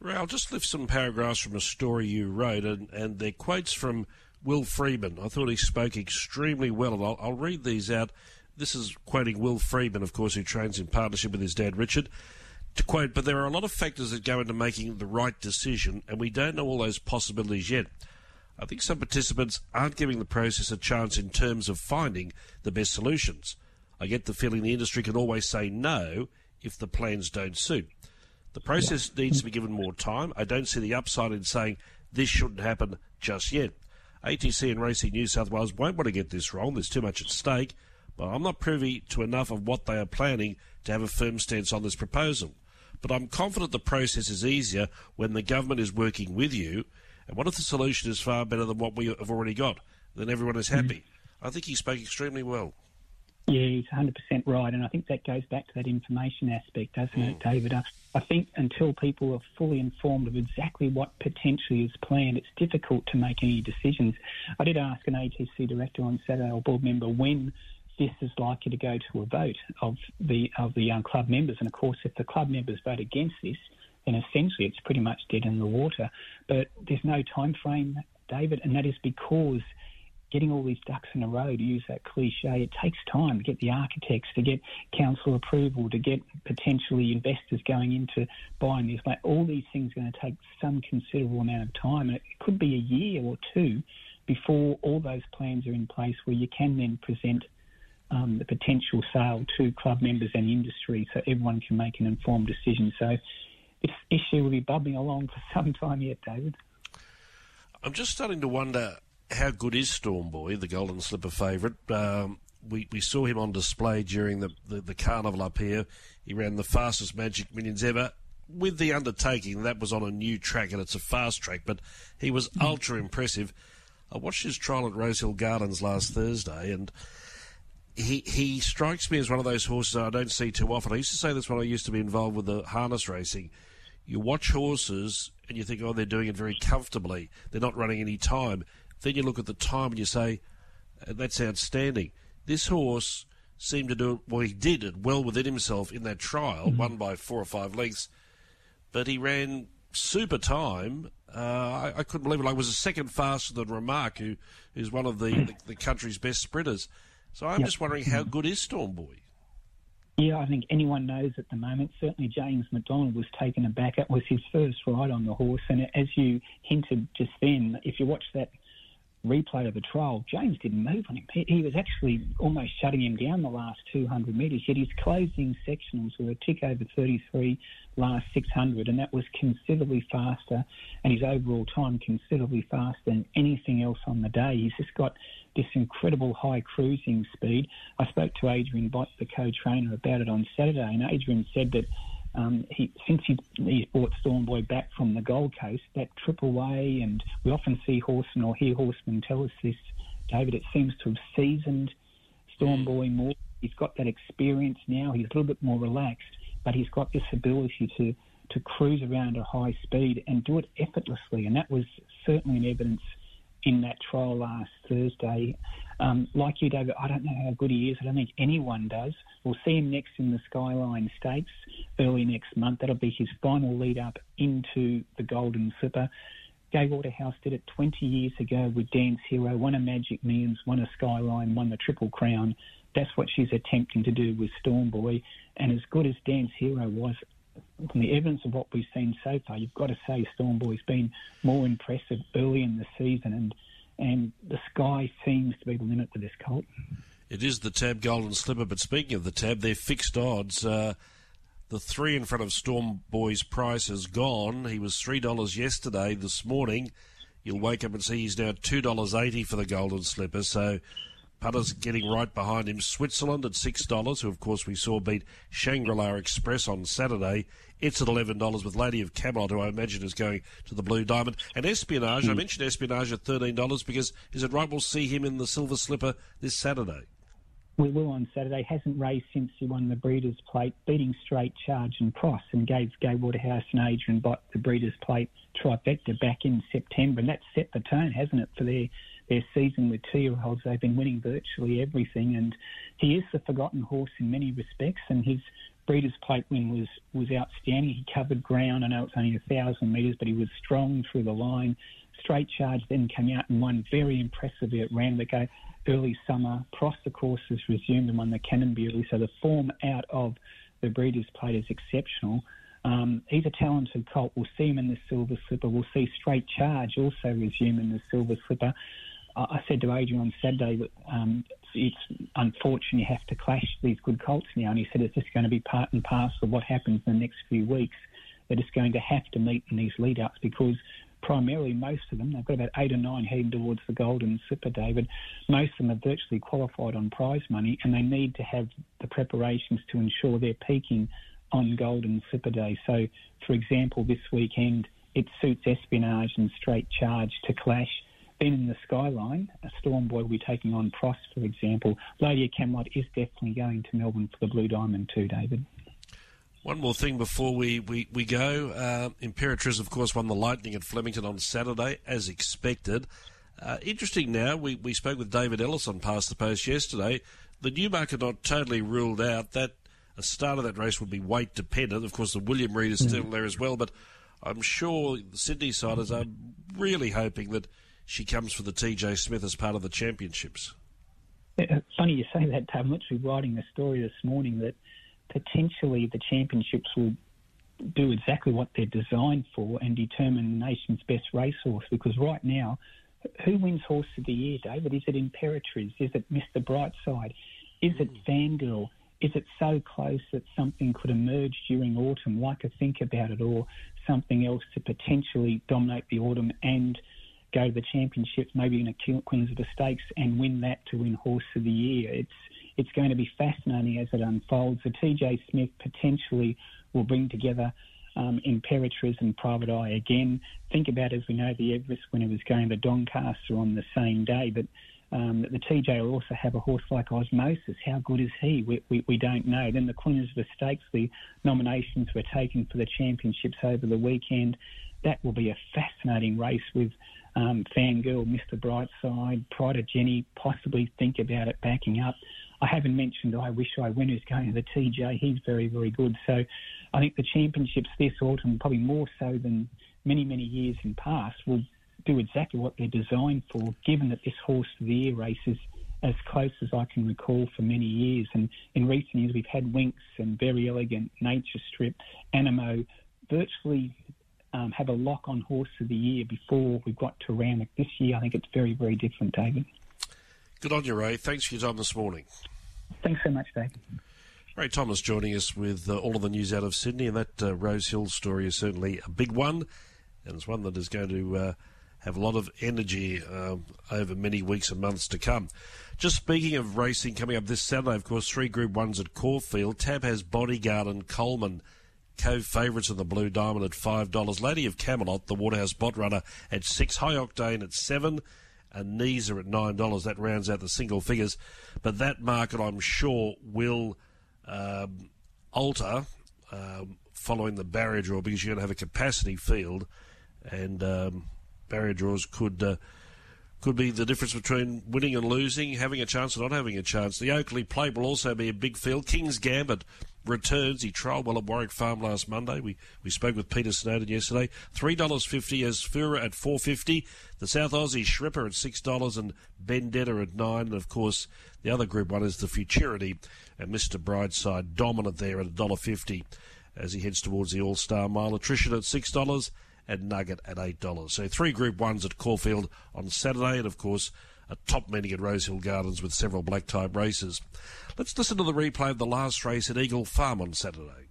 Ray, I'll just lift some paragraphs from a story you wrote, and, and they're quotes from Will Freeman. I thought he spoke extremely well, and I'll, I'll read these out. This is quoting Will Freeman, of course, who trains in partnership with his dad, Richard. To quote, but there are a lot of factors that go into making the right decision, and we don't know all those possibilities yet. I think some participants aren't giving the process a chance in terms of finding the best solutions. I get the feeling the industry can always say no if the plans don't suit. The process yeah. needs to be given more time. I don't see the upside in saying this shouldn't happen just yet. ATC and Racing New South Wales won't want to get this wrong. There's too much at stake. But I'm not privy to enough of what they are planning to have a firm stance on this proposal. But I'm confident the process is easier when the government is working with you and what if the solution is far better than what we have already got? Then everyone is happy. Mm. I think he spoke extremely well. Yeah, he's 100% right. And I think that goes back to that information aspect, doesn't mm. it, David? I, I think until people are fully informed of exactly what potentially is planned, it's difficult to make any decisions. I did ask an ATC director on Saturday, or board member, when this is likely to go to a vote of the of the young club members. And of course, if the club members vote against this, then essentially it's pretty much dead in the water. But there's no time frame, David, and that is because getting all these ducks in a row, to use that cliche, it takes time to get the architects, to get council approval, to get potentially investors going into buying this. Like all these things are going to take some considerable amount of time, and it could be a year or two before all those plans are in place where you can then present um, the potential sale to club members and industry so everyone can make an informed decision. So this issue will be bubbling along for some time yet, David. I'm just starting to wonder how good is Storm Boy, the Golden Slipper favourite. Um, we, we saw him on display during the, the, the, carnival up here. He ran the fastest Magic Millions ever. With the undertaking, that was on a new track and it's a fast track, but he was mm. ultra impressive. I watched his trial at Rosehill Gardens last Thursday and he he strikes me as one of those horses I don't see too often. I used to say this when I used to be involved with the harness racing you watch horses and you think, oh, they're doing it very comfortably. They're not running any time. Then you look at the time and you say, uh, that's outstanding. This horse seemed to do it, well, he did it well within himself in that trial, mm-hmm. won by four or five lengths, but he ran super time. Uh, I, I, couldn't believe it. I was a second faster than Remark, who who's one of the, the, the country's best sprinters. So I'm yep. just wondering how good is Storm Boy? Yeah, I think anyone knows at the moment. Certainly, James McDonald was taken aback. It was his first ride on the horse, and as you hinted just then, if you watch that replay of the trial, James didn't move on him. He, was actually almost shutting him down the last 200 metres. Yet his closing sectionals were a tick over 33 last 600, and that was considerably faster, and his overall time considerably faster than anything else on the day. He's just got this incredible high cruising speed. I spoke to Adrian Bott, the co-trainer, about it on Saturday, and Adrian said that um, he, since he, he's brought Stormboy back from the Gold Coast, that trip away, and we often see horsemen or hear horsemen tell us this, David, it seems to have seasoned Stormboy more. He's got that experience now. He's a little bit more relaxed, but he's got this ability to, to cruise around at high speed and do it effortlessly. And that was certainly an evidence in that trial last Thursday. Um, like you, David, I don't know how good he is. I don't think anyone does. We'll see him next in the Skyline Stakes early next month. That'll be his final lead up into the Golden Slipper. Gai Waterhouse did it 20 years ago with Dance Hero, won a Magic Millions, won a Skyline, won the Triple Crown. That's what she's attempting to do with Storm Boy. And as good as Dance Hero was the evidence of what we've seen so far, you've got to say Storm Boy's been more impressive early in the season, and and the sky seems to be the limit with this colt. It is the TAB Golden Slipper, but speaking of the TAB, they're fixed odds. Uh, the three in front of Storm Boy's price has gone. He was three dollars yesterday. This morning, you'll wake up and see he's now two dollars eighty for the Golden Slipper. So punters getting right behind him. Switzerland at $6, who of course we saw beat Shangri-La Express on Saturday. It's at $11 with Lady of Camelot, who I imagine is going to the Blue Diamond. And Espionage, mm. I hmm. mentioned Espionage at $13 because is it right we'll see him in the Silver Slipper this Saturday? We will on Saturday. Hasn't raced since he won the Breeders' Plate, beating Straight Charge and Pross and gave Gai Waterhouse and Adrian Bott the Breeders' Plate trifecta back in September. And that's set the tone, hasn't it, for their their season with two-year-olds. They've been winning virtually everything, and he is the forgotten horse in many respects. And his Breeders' Plate win was was outstanding. He covered ground. I know it's only a thousand metres, but he was strong through the line. Straight charge then came out and won very impressively at Randwick early summer. Pross, the course, has resumed and won the Canonbury. So the form out of the Breeders' Plate is exceptional. Um, he's a talented colt. We'll see him in the Silver Slipper. We'll see Straight Charge also resume in the Silver Slipper. I said to Adrian on Saturday that um, it's unfortunate you have to clash these good colts now, and he said it's just going to be part and parcel of what happens in the next few weeks. They're just going to have to meet in these lead ups because primarily most of them, they've got about eight or nine heading towards the Golden Slipper, David. Most of them are virtually qualified on prize money, and they need to have the preparations to ensure they're peaking on Golden Slipper Day. So, for example, this weekend it suits Espionage and Straight Charge to clash been in the skyline. A Storm Boy will be taking on Pross, for example. Lady of Camelot is definitely going to Melbourne for the Blue Diamond too, David. One more thing before we, we, we go. Uh, Imperatriz, of course, won the Lightning at Flemington on Saturday, as expected. Uh, interesting now, we, we spoke with David Ellis on Past the Post yesterday. The Newmarket not totally ruled out that a start of that race would be weight dependent. Of course, the William Reid is still mm. there as well, but I'm sure the Sydney siders are really hoping that she comes for the TJ Smith as part of the championships. funny you say that, Tom. I'm literally writing a story this morning that potentially the championships will do exactly what they're designed for and determine the nation's best racehorse. Because right now, who wins Horse of the Year, David? Is it Imperatriz? Is it Mr. Brightside? Is it hmm. Fangirl? Is it so close that something could emerge during autumn, like a Think About It, or something else to potentially dominate the autumn and go to the championships, maybe in a Queen Elizabeth Stakes, and win that to win Horse of the Year. It's it's going to be fascinating as it unfolds. The TJ Smith potentially will bring together um, Imperatriz and Private Eye again. Think about, as we know, the Everest winner was going to Doncaster on the same day, but um, the TJ will also have a horse like Osmosis. How good is he? We, we, we don't know. Then the Queen Elizabeth Stakes, the nominations were taken for the championships over the weekend. That will be a fascinating race with um, Fangirl, Mr. Brightside, Pride of Jenny, possibly think about it backing up. I haven't mentioned I Wish I Win, who's going to the TJ. He's very, very good. So I think the championships this autumn, probably more so than many, many years in past, will do exactly what they're designed for, given that this Horse of the Year race is as close as I can recall for many years. And in recent years, we've had Winx and Verry Elleegant, Nature Strip, Anamoe, virtually um, have a lock on horse of the year before we've got to Randwick. This year, I think it's very, very different, David. Good on you, Ray. Thanks for your time this morning. Thanks so much, David. Ray Thomas joining us with uh, all of the news out of Sydney, and that uh, Rose Hill story is certainly a big one, and it's one that is going to uh, have a lot of energy um, over many weeks and months to come. Just speaking of racing coming up this Saturday, of course, three Group Ones at Caulfield. TAB has Bodyguard and Coleman Cove favourites in the Blue Diamond at $5. Lady of Camelot, the Waterhouse Bott Runner at 6 High Octane at 7 and Neeser at $9. That rounds out the single figures. But that market, I'm sure, will um, alter um, following the barrier draw because you're going to have a capacity field and um, barrier draws could. Uh, could be the difference between winning and losing, having a chance and not having a chance. The Oakley Plate will also be a big field. King's Gambit returns. He trialled well at Warwick Farm last Monday. We we spoke with Peter Snowden yesterday. Three dollars fifty Asfoora at four fifty. The South Aussie Shripper at six dollars and Bendetta at nine. And of course, the other group one is the Futurity and Mr. Brightside dominant there at a dollar fifty. as he heads towards the All Star Mile. Attrition at $6 and Nugget at $8. So three Group 1s at Caulfield on Saturday, and of course, a top meeting at Rosehill Gardens with several black type races. Let's listen to the replay of the last race at Eagle Farm on Saturday.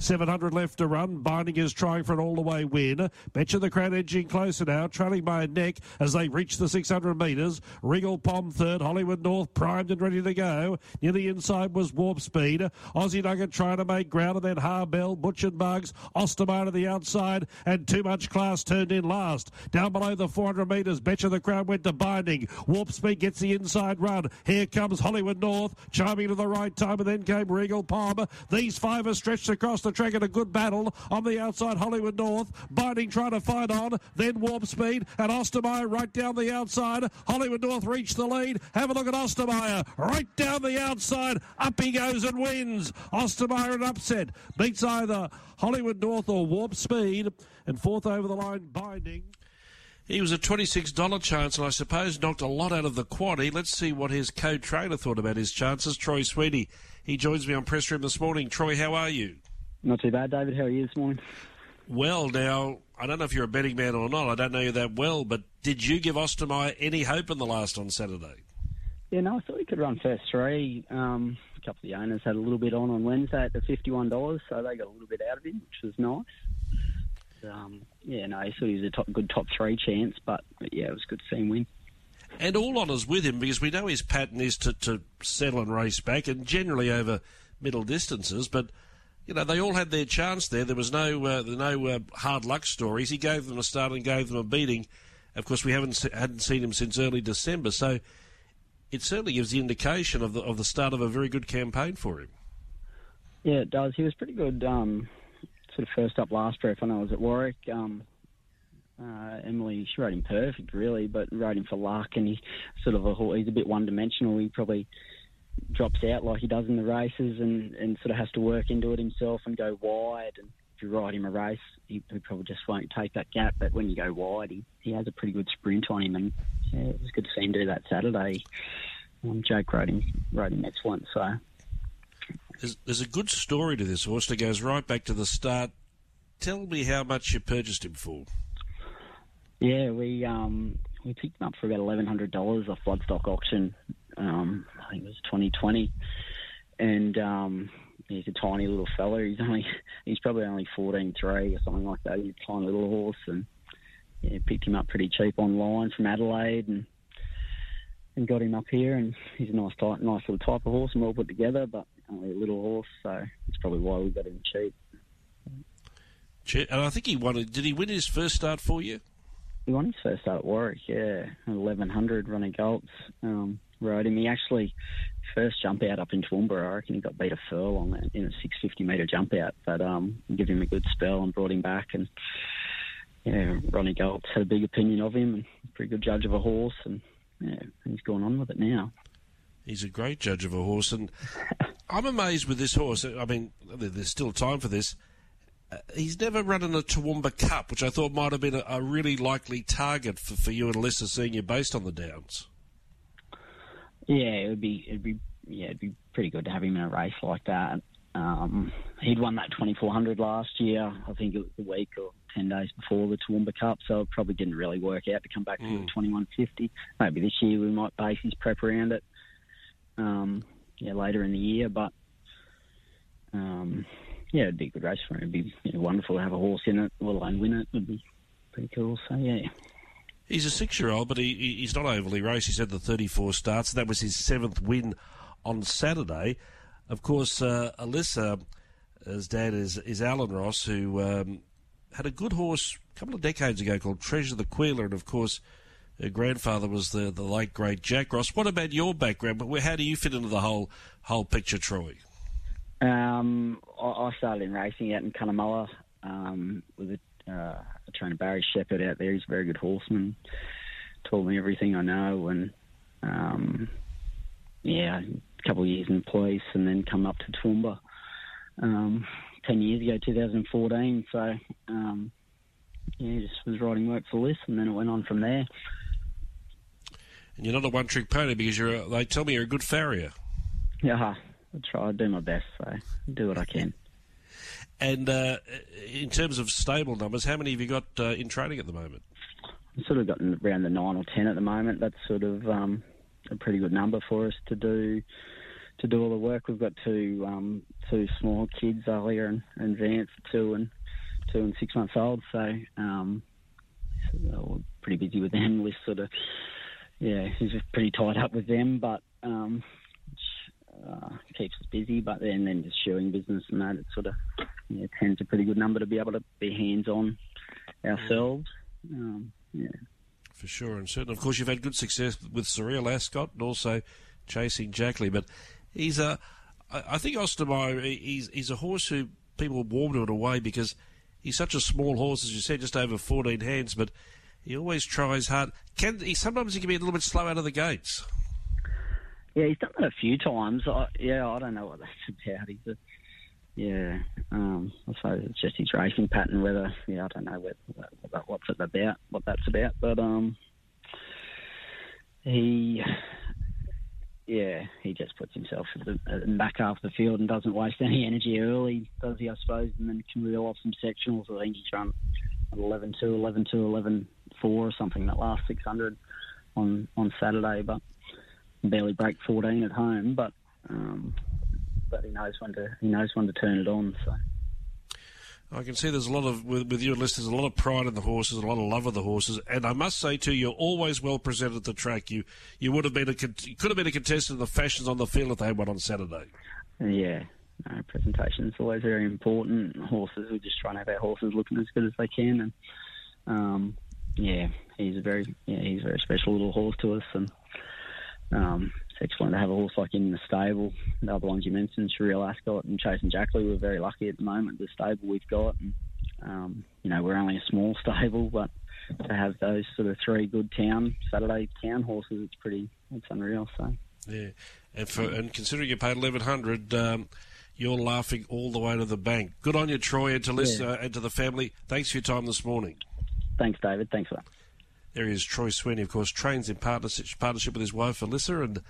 700 left to run. Binding is trying for an all the way win. Betcha the crowd edging closer now, trailing by a neck as they reach the 600 metres. Regal Pom third. Hollywood North primed and ready to go. Near the inside was Warp Speed. Aussie Nugget trying to make ground and then Harbell, Butch and Bugs, Ostermeyer to the outside and Too Much Class turned in last. Down below the 400 metres, Betcha the crowd went to Binding. Warp Speed gets the inside run. Here comes Hollywood North, chiming to the right time and then came Regal Pom. These five are stretched across the track in a good battle on the outside. Hollywood North, Binding trying to fight on, then Warp Speed and Ostermeyer right down the outside. Hollywood North reached the lead. Have a look at Ostermeyer right down the outside. Up he goes and wins. Ostermeyer an upset beats either Hollywood North or Warp Speed, and fourth over the line, Binding. He was a $26 chance and I suppose knocked a lot out of the quaddy. Let's see what his co-trainer thought about his chances. Troy Sweeney, he joins me on press room this morning. Troy, how are you? Not too bad, David. How are you this morning? Well, now, I don't know if you're a betting man or not. I don't know you that well, but did you give Ostermeyer any hope in the last on Saturday? Yeah, no, I thought he could run first three. Um, a couple of the owners had a little bit on on Wednesday at the $51, so they got a little bit out of him, which was nice. Um, yeah, no, he thought he was a top, good top three chance, but, but yeah, it was good to see him win. And all honours with him because we know his pattern is to, to settle and race back and generally over middle distances, but you know, they all had their chance there. There was no uh, no uh, hard luck stories. He gave them a start and gave them a beating. Of course, we haven't hadn't seen him since early December, so it certainly gives the indication of the of the start of a very good campaign for him. Yeah, it does. He was pretty good. Um, sort of first up last prep when I was at Warwick. Um, uh, Emily, she rode him perfect, really, but rode him for luck, and he sort of a, he's a bit one dimensional. He probably drops out like he does in the races and, and sort of has to work into it himself and go wide. And if you ride him a race, he, he probably just won't take that gap. But when you go wide, he, he has a pretty good sprint on him. And yeah, it was good to see him do that Saturday. Um, Jake rode him, rode him excellent. So there's, there's a good story to this horse that goes right back to the start. Tell me how much you purchased him for. Yeah, we um, we picked him up for about eleven hundred dollars off Bloodstock auction um, I think it was 2020, and um, he's a tiny little fella. He's only he's probably only 14 three or something like that. He's a tiny little horse, and yeah, picked him up pretty cheap online from Adelaide, and and got him up here. And he's a nice type, nice little type of horse, and well put together, but only a little horse, so that's probably why we got him cheap. And I think he won. Did he win his first start for you? He won his first start at Warwick, yeah, 1100 running golds. Um, rode him. He actually first jump out up in Toowoomba, I reckon he got beat a furl on in a 650 metre jump out, but um, give him a good spell and brought him back. And yeah, Ronnie Goltz had a big opinion of him and pretty good judge of a horse, and yeah, he's gone on with it now. He's a great judge of a horse, and I'm amazed with this horse. I mean, there's still time for this. Uh, he's never run in a Toowoomba Cup, which I thought might have been a, a really likely target for, for you and Alyssa Senior based on the downs. Yeah, it would be it'd be yeah it'd be pretty good to have him in a race like that. Um, he'd won that 2400 last year. I think it was a week or 10 days before the Toowoomba Cup, so it probably didn't really work out to come back mm. to the 2150. Maybe this year we might base his prep around it. Um, yeah, later in the year, but um, yeah, it'd be a good race for him. It'd be you know, wonderful to have a horse in it, let alone win it. It'd be pretty cool. So yeah. He's a six-year-old, but he, he's not overly raced. He's had the 34 starts. That was his seventh win on Saturday. Of course, uh, Alyssa, his dad is, is Alan Ross, who um, had a good horse a couple of decades ago called Treasure the Queeler, and of course, her grandfather was the, the late great Jack Ross. What about your background? But How do you fit into the whole whole picture, Troy? Um, I started in racing out in Cunnamulla um, with a uh, I trained Barry Shepherd out there. He's a very good horseman. Told me everything I know, and um, yeah, a couple of years in police, and then come up to Toowoomba um, ten years ago, 2014. So um, yeah, just was writing work for this, and then it went on from there. And you're not a one-trick pony because you're. A, they tell me you're a good farrier. Yeah, I try. I do my best. So do what I can. And uh, in terms of stable numbers, how many have you got uh, in training at the moment? I've sort of got around the nine or ten at the moment. That's sort of um, a pretty good number for us to do to do all the work. We've got two um, two small kids, Alia and, and Vance, two and two and six months old. So, um, so we're pretty busy with them. We're sort of yeah, he's pretty tied up with them, but um, uh, keeps us busy. But then then just shoeing business and that, it sort of yeah, tends a pretty good number to be able to be hands on ourselves. Um, yeah. For sure, and certainly, of course, you've had good success with Surreal Ascot and also chasing Jackley, but he's a, I think Ostermeyer, he's, he's a horse who people warm to a way because he's such a small horse, as you said, just over 14 hands, but he always tries hard. Can he? Sometimes he can be a little bit slow out of the gates. Yeah, he's done that a few times. I, yeah, I don't know what that's about. He's a, yeah, um, I suppose it's just his racing pattern. Whether yeah, I don't know what, what's it about, what that's about. But um, he, yeah, he just puts himself the back half of the field and doesn't waste any energy early, does he? I suppose, and then can reel off some sectionals. I think he's run 11 2, 11 2, 11 4 or something that last 600 on on Saturday, but barely break 14 at home. But um, but he knows when to he knows when to turn it on. So. I can see there's a lot of with, with your listeners, a lot of pride in the horses, a lot of love of the horses, and I must say too, you're always well presented at the track. You you would have been a you could have been a contestant of the fashions on the field if they had one on Saturday. Yeah, no, presentation is always very important. Horses, we're just trying to have our horses looking as good as they can, and um, yeah, he's a very yeah he's a very special little horse to us, and um, excellent to have a horse like in the stable. The other ones you mentioned, Surreal Ascot and Chase and Jackley, we're very lucky at the moment. The stable we've got, and um, you know we're only a small stable, but to have those sort of three good town Saturday town horses, it's pretty it's unreal. So yeah, and for and considering you paid eleven hundred. Um, you're laughing all the way to the bank. Good on you, Troy, and to listen yeah. uh, and to the family. Thanks for your time this morning. Thanks, David. Thanks for that. There is Troy Sweeney, of course, trains in partnership, partnership with his wife Alyssa and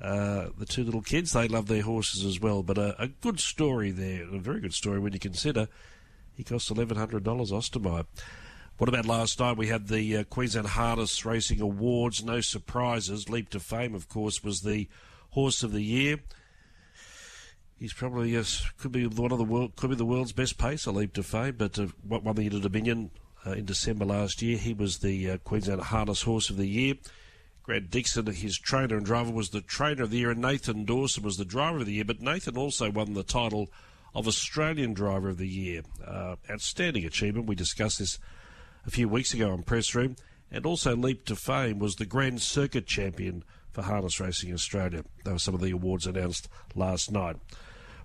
uh, the two little kids. They love their horses as well. But a, a good story there, a very good story when you consider he cost eleven hundred dollars. Ostermeyer. What about last night? We had the uh, Queensland Harness Racing Awards. No surprises. Leap to Fame, of course, was the horse of the year. He's probably yes, could be one of the world, could be the world's best pacer, leap to fame. But uh, won the Dominion uh, in December last year. He was the uh, Queensland Harness Horse of the Year. Grant Dixon, his trainer and driver, was the trainer of the year, and Nathan Dawson was the driver of the year. But Nathan also won the title of Australian Driver of the Year. Uh, outstanding achievement. We discussed this a few weeks ago on Press Room. And also Leap to Fame was the Grand Circuit champion for Harness Racing Australia. Those were some of the awards announced last night.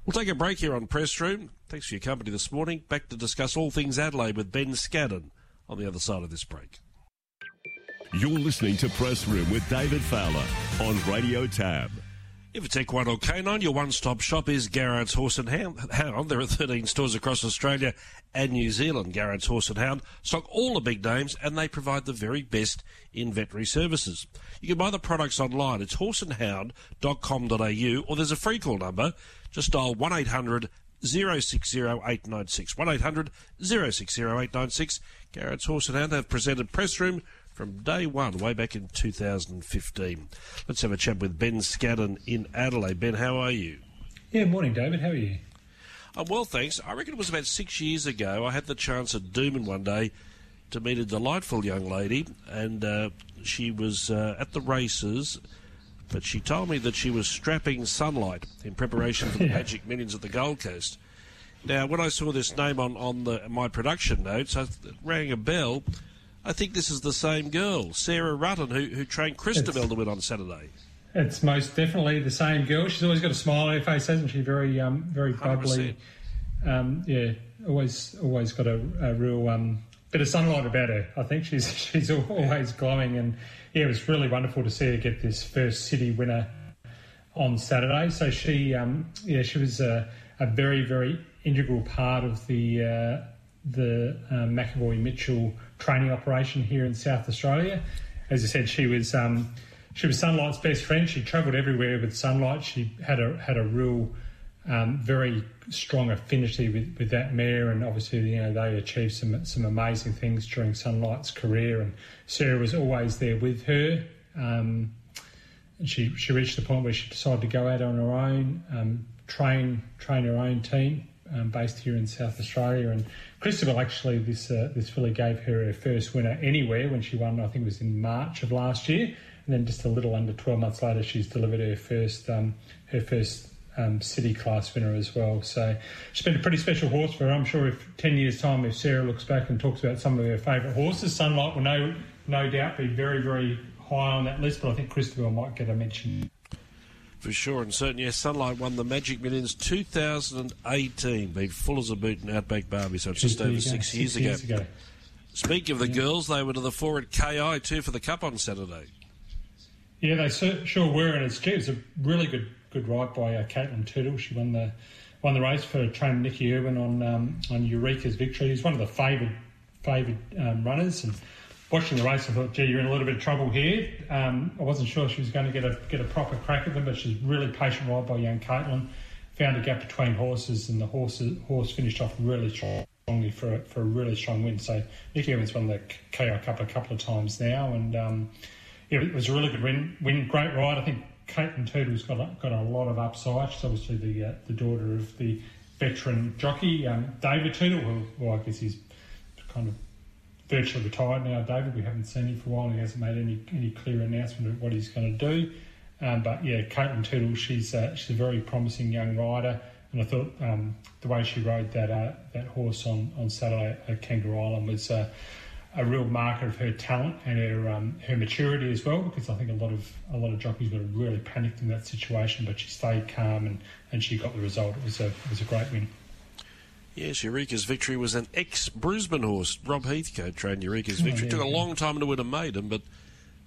We'll take a break here on Press Room. Thanks for your company this morning. Back to discuss all things Adelaide with Ben Scadden on the other side of this break. You're listening to Press Room with David Fowler on Radio TAB. If it's equine or canine, your one-stop shop is Garrard's Horse and Hound. There are 13 stores across Australia and New Zealand. Garrard's Horse and Hound stock all the big names and they provide the very best in veterinary services. You can buy the products online. It's horseandhound.com.au or there's a free call number. Just dial 1-800 060896. 1800 060896. Garrard's Horse and Hound have presented Press Room from day one, way back in 2015. Let's have a chat with Ben Scadden in Adelaide. Ben, how are you? Yeah, morning, David. How are you? I'm well, thanks. I reckon it was about six years ago. I had the chance at Doomben one day to meet a delightful young lady, and uh, she was uh, at the races. But she told me that she was strapping sunlight in preparation for the yeah. Magic Millions at the Gold Coast. Now, when I saw this name on, on the, my production notes, I rang a bell I think this is the same girl, Sarah Rutten, who, who trained Christabel to win on Saturday. It's most definitely the same girl. She's always got a smile on her face, hasn't she? Very, um, very bubbly. Um, yeah, always, always got a, a real um, bit of sunlight about her. I think she's she's always glowing, and yeah, it was really wonderful to see her get this first city winner on Saturday. So she, um, yeah, she was a, a, very, very integral part of the uh, the uh, McEvoy Mitchell training operation here in South Australia. As I said, she was um, she was Sunlight's best friend. She travelled everywhere with Sunlight. She had a had a real um, very strong affinity with, with that mare, and obviously, you know, they achieved some some amazing things during Sunlight's career, and Sarah was always there with her. Um, and she she reached the point where she decided to go out on her own, um, train train her own team um, based here in South Australia. And Christabel actually this uh, this filly gave her her first winner anywhere when she won. I think it was in March of last year, and then just a little under twelve months later, she's delivered her first um, her first um, city class winner as well. So she's been a pretty special horse for her. I'm sure if 10 years' time, if Sarah looks back and talks about some of her favourite horses, Sunlight will no, no doubt be very, very high on that list, but I think Christabel might get a mention. For sure, and certainly, yes, Sunlight won the Magic Millions 2018, beat full as a boot in Outback Barbie, so it's just over six, six years, years ago. ago. Speaking of the Yeah. girls, they were to the four at KI too for the Cup on Saturday. Yeah, they sure were, and it's gee, it was a really good good ride by uh, Caitlin Tootle. She won the won the race for trainer Nicky Irwin on um, on Eureka's victory. He's one of the favoured favoured um, runners, and watching the race, I thought, gee, you're in a little bit of trouble here. Um, I wasn't sure she was going to get a get a proper crack at them, but she's really patient ride by young Caitlin. Found a gap between horses, and the horse horse finished off really strongly for a, for a really strong win. So Nicky Irwin's won the KO Cup a couple of times now, and um, yeah, it was a really good win. Win, great ride. I think Caitlin Tootle's got a, got a lot of upside. She's obviously the uh, the daughter of the veteran jockey um, David Tootle, who well, I guess he's kind of virtually retired now. David, we haven't seen him for a while. He hasn't made any any clear announcement of what he's going to do. Um, but yeah, Caitlin Tootle, she's uh, she's a very promising young rider, and I thought um, the way she rode that uh, that horse on on Saturday at Kangaroo Island was. Uh, a real marker of her talent and her um, her maturity as well, because I think a lot of a lot of jockeys would have really panicked in that situation, but she stayed calm and, and she got the result. It was a it was a great win. Yes, Eureka's victory was an ex Brisbane horse. Rob Heathcote trained Eureka's Oh, victory. yeah, Took a yeah. long time to win a maiden, but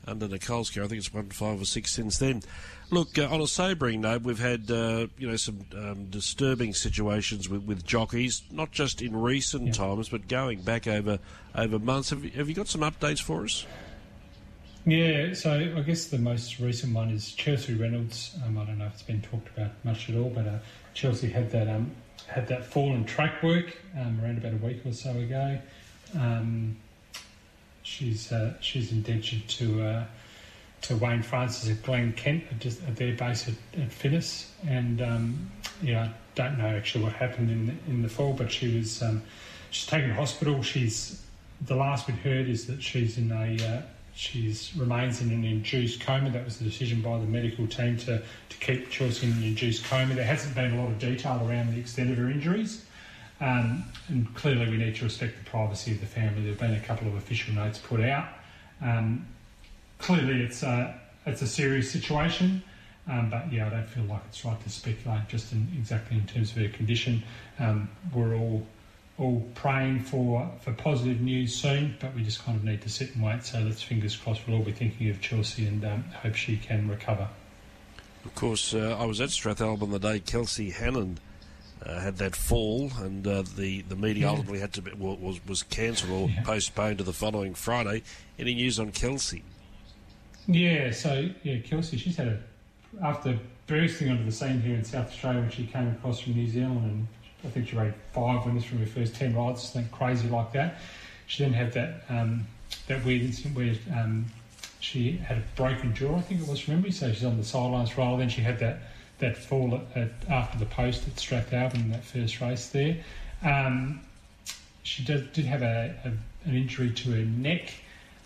under Nicole's care, I think it's won five or six since then. Look, uh, on a sobering note, we've had uh, you know some um, disturbing situations with, with jockeys, not just in recent times, but going back over over months. Have you, have you got some updates for us? Yeah, so I guess the most recent one is Chelsea Reynolds. Um, I don't know if it's been talked about much at all, but uh, Chelsea had that um, had that fall in track work um, around about a week or so ago. Um, she's uh, she's indentured to uh, to Wayne Francis at Glen Kent at, their base at, at Finnis, and um, yeah, I don't know actually what happened in the, in the fall, but she was um, she's taken to hospital. She's the last we'd heard is that she's in a uh, she's remains in an induced coma. That was the decision by the medical team to to keep Chelsea in an induced coma. There hasn't been a lot of detail around the extent of her injuries. Um, and clearly, we need to respect the privacy of the family. There have been a couple of official notes put out. Um, clearly, it's a, it's a serious situation, um, but yeah, I don't feel like it's right to speculate just in, exactly in terms of her condition. Um, we're all all praying for, for positive news soon, but we just kind of need to sit and wait. So let's fingers crossed we'll all be thinking of Chelsea and um, hope she can recover. Of course, uh, I was at Strathalbyn the day Kelsey Hannon uh, had that fall, and uh, the the meeting Yeah. ultimately had to be, was was cancelled or Yeah. postponed to the following Friday. Any news on Kelsey? Yeah, so yeah, Kelsey, she's had a after bursting onto the scene here in South Australia when she came across from New Zealand, and I think she rode five winners from her first ten rides, something crazy like that. She then had that um, that weird incident where um, she had a broken jaw, I think it was memory, so she's on the sidelines for a while. Then she had that that fall at, at, after the post at Strathalbyn in that first race there. Um, she did, did have a, a, an injury to her neck,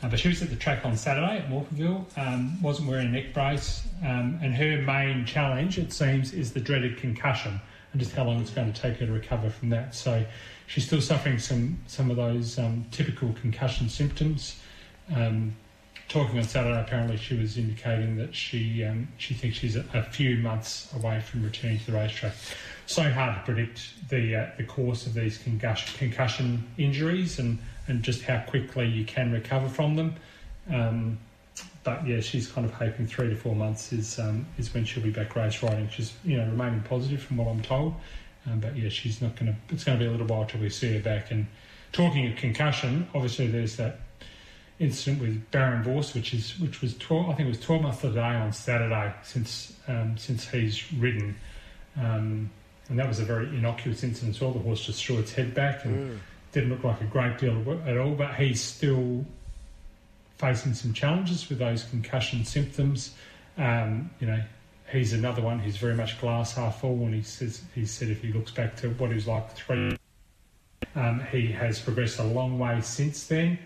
uh, but she was at the track on Saturday at Morphettville, um, wasn't wearing a neck brace, um, and her main challenge, it seems, is the dreaded concussion and just how long it's going to take her to recover from that. So she's still suffering some, some of those um, typical concussion symptoms. Um, talking on Saturday, apparently she was indicating that she um, she thinks she's a, a few months away from returning to the racetrack. So hard to predict the uh, the course of these concussion, concussion injuries and, and just how quickly you can recover from them. Um, but yeah, she's kind of hoping three to four months is um, is when she'll be back race riding. She's you know remaining positive from what I'm told. Um, but yeah, she's not going to. It's going to be a little while till we see her back. And talking of concussion, obviously there's that incident with Barend Vorster, which is which was 12, I think it was 12 months today on Saturday since um, since he's ridden. Um, and that was a very innocuous incident as well. The horse just threw its head back and mm. Didn't look like a great deal at all. But he's still facing some challenges with those concussion symptoms. Um, you know, he's another one who's very much glass half full, and he says he said if he looks back to what he was like three, um, he has progressed a long way since then.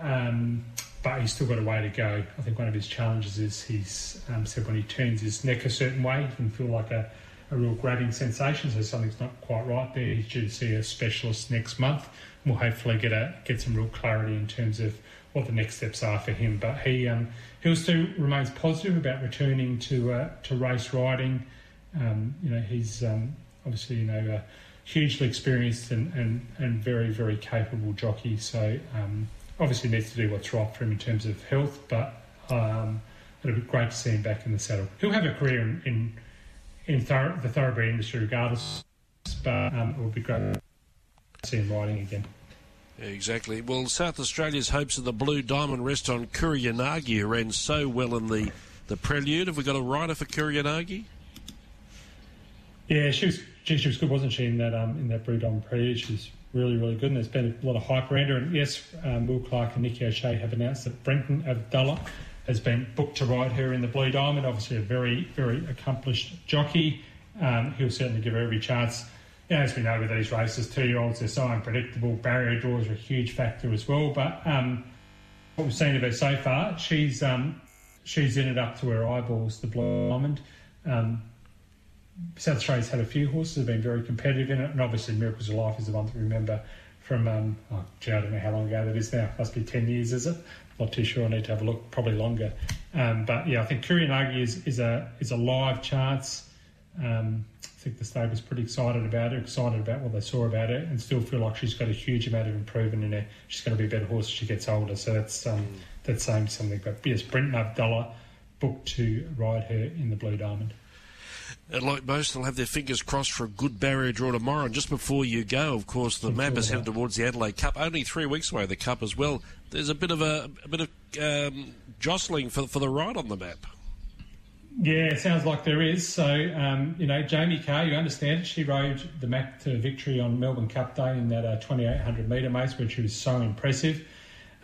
Um, but he's still got a way to go. I think one of his challenges is he's um, said when he turns his neck a certain way, he can feel like a, a real grabbing sensation. So something's not quite right there. He's should see a specialist next month. We'll hopefully get a get some real clarity in terms of what the next steps are for him. But he um, he still remains positive about returning to uh, to race riding. Um, you know, he's um, obviously you know a hugely experienced and, and, and very very capable jockey. So um, obviously needs to do what's right for him in terms of health. But um, it'll be great to see him back in the saddle. He'll have a career in in, in thorough, the thoroughbred industry regardless. But um, it would be great to see him riding again. Exactly. Well, South Australia's hopes of the Blue Diamond rest on Kuriyanagi, who ran so well in the, the prelude. Have we got a rider for Kuriyanagi? Yeah, she was she was good, wasn't she, in that um, in that Blue Diamond prelude? She's really, really good, and there's been a lot of hype around her. And yes, um, Will Clark and Nicky O'Shea have announced that Brenton Avdulla has been booked to ride her in the Blue Diamond. Obviously, a very, very accomplished jockey. Um, he'll certainly give her every chance you know, as we know with these races, two-year-olds are so unpredictable. Barrier draws are a huge factor as well. But um, what we've seen of her so far, she's um, she's in it up to her eyeballs. The Blue Diamond. Um, South Australia's had a few horses that have been very competitive in it, and obviously Miracles of Life is the one to remember from. Um, oh, gee, I don't know how long ago that is now. Must be ten years, is it? Not too sure. I need to have a look. Probably longer. Um, but yeah, I think Kuriyanagi is is a is a live chance. Um, I think the stable's pretty excited about it, excited about what they saw about it, and still feel like she's got a huge amount of improvement in her. She's going to be a better horse as she gets older. So that's um, mm. that's saying something. But yes, Brenton Avdulla booked to ride her in the Blue Diamond. And like most, they'll have their fingers crossed for a good barrier draw tomorrow. And just before you go, of course, the map is headed towards the Adelaide Cup. Only three weeks away, the Cup as well. There's a bit of a, a bit of um, jostling for for the ride on the map. Yeah, it sounds like there is. So, um, you know, Jamie Kah, you understand it. She rode the map to victory on Melbourne Cup Day in that uh, 2800 metre race, which was so impressive.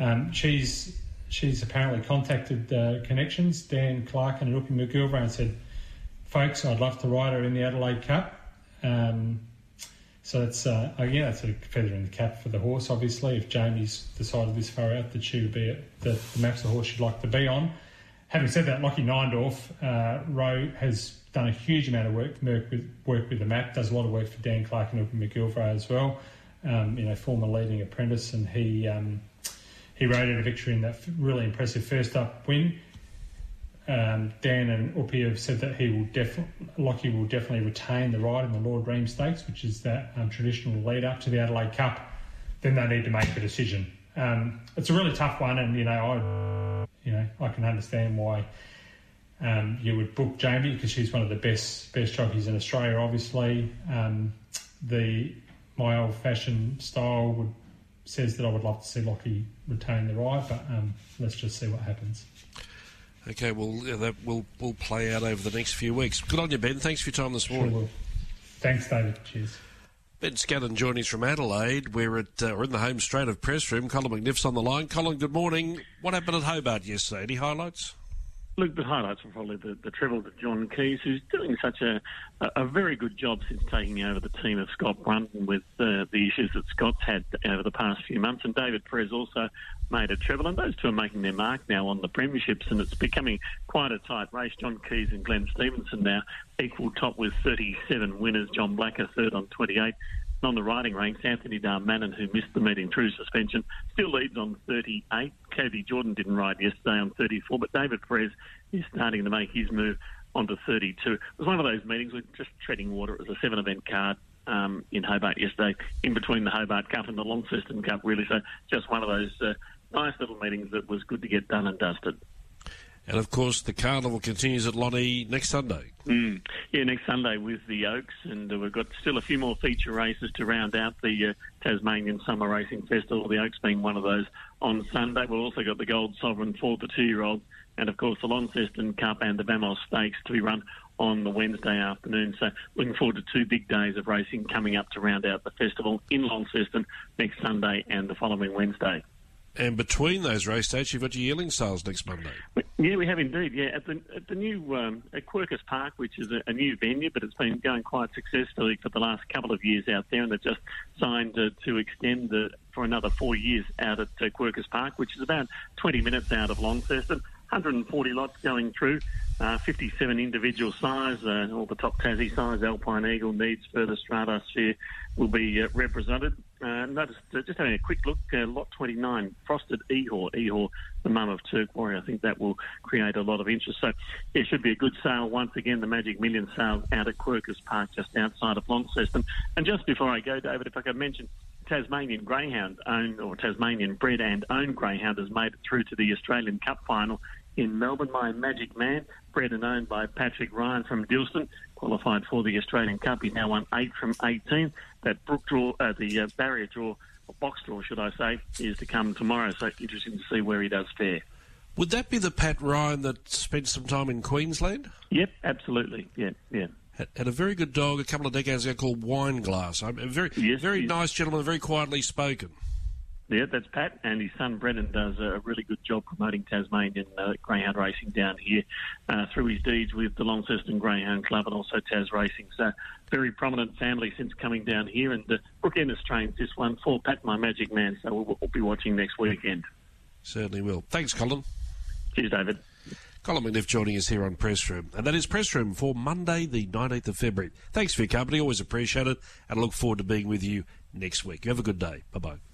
Um, she's she's apparently contacted uh, connections, Dan Clark and Rupi McGilvray, and said, "Folks, I'd love to ride her in the Adelaide Cup." Um, so that's uh, again, that's a feather in the cap for the horse. Obviously, if Jamie's decided this far out that she would be the, the map's the horse she'd like to be on having said that, Lockie Neindorf, uh, Rowe has done a huge amount of work, work with, work with the map, does a lot of work for Dan Clark and Upi McGilvray as well. Um, you know, former leading apprentice, and he um, he rode at a victory in that really impressive first up win. Um, Dan and Upi have said that he will definitely, Lockie will definitely retain the ride in the Lord Reims Stakes, which is that um, traditional lead up to the Adelaide Cup. Then they need to make a decision. Um, it's a really tough one, and you know, I you know, I can understand why um, you would book Jamie because she's one of the best best jockeys in Australia. Obviously, um, the my old fashioned style would says that I would love to see Lockie retain the ride, but um, let's just see what happens. Okay, well that will will play out over the next few weeks. Good on you, Ben. Thanks for your time this morning. Sure Thanks, David. Cheers. Ben Scadden joining us from Adelaide. We're at uh, we're in the home straight of press room. Colin McNiff's on the line. Colin, good morning. What happened at Hobart yesterday? Any highlights? Look, the highlights were probably the, the treble to John Keys, who's doing such a, a very good job since taking over the team of Scott Brunton with uh, the issues that Scott's had over the past few months. And David Pires also made a treble, and those two are making their mark now on the premierships, and it's becoming quite a tight race. John Keys and Glenn Stevenson now equal top with 37 winners. John Blacker third on 28 on the riding ranks, Anthony Darmanin, who missed the meeting through suspension, still leads on 38. Cody Jordan didn't ride yesterday on 34, but David Pires is starting to make his move onto 32. It was one of those meetings with just treading water. It was a seven event card. Um, in Hobart yesterday, in between the Hobart Cup and the Launceston Cup, really. So just one of those uh, nice little meetings that was good to get done and dusted. And of course, the carnival continues at Lonnie next Sunday. Mm. Yeah, next Sunday with the Oaks, and uh, we've got still a few more feature races to round out the uh, Tasmanian Summer Racing Festival. The Oaks being one of those on Sunday. We've also got the Gold Sovereign for the two-year-olds, and of course the Launceston Cup and the Vamos Stakes to be run on the Wednesday afternoon. So looking forward to two big days of racing coming up to round out the festival in Launceston next Sunday and the following Wednesday. And between those race dates, you've got your yearling sales next Monday. Yeah, we have indeed. Yeah, at the at the new um, at Quercus Park, which is a, a, new venue, but it's been going quite successfully for the last couple of years out there, and they've just signed uh, to extend the, for another four years out at uh, Quercus Park, which is about 20 minutes out of Launceston. 140 lots going through, uh, 57 individual size, uh, all the top Tassie size, Alpine Eagle, Needs, Further Strata Sphere will be uh, represented. Uh, uh, just having a quick look, uh, lot 29, Frosted Ehor, Ehor, the mum of Turk Warrior. I think that will create a lot of interest. So it should be a good sale once again, the Magic Million sale out at Quercus Park, just outside of Launceston. And just before I go, David, if I could mention, Tasmanian Greyhound owned or Tasmanian bred and owned Greyhound has made it through to the Australian Cup final in Melbourne. My Magic Man, bred and owned by Patrick Ryan from Dilston, qualified for the Australian Cup. He's now won eight from 18. That brook draw, uh, the uh, barrier draw, or box draw, should I say, is to come tomorrow. So interesting to see where he does fare. Would that be the Pat Ryan that spent some time in Queensland? Yep, absolutely. Yeah, yeah. Had, had a very good dog a couple of decades ago called Wine Glass. A very, yes, very yes. nice gentleman, very quietly spoken. Yeah, that's Pat, and his son Brendan does a really good job promoting Tasmanian uh, greyhound racing down here uh, through his deeds with the Launceston Greyhound Club and also Tas Racing. So, very prominent family since coming down here, and uh, Brooke Ennis trains this one for Pat, my magic man. So, we'll, we'll be watching next weekend. Certainly will. Thanks, Colin. Cheers, David. Colin McNiff joining us here on Press Room. And that is Press Room for Monday, the 19th of February. Thanks for your company. Always appreciate it. And I look forward to being with you next week. You have a good day. Bye bye.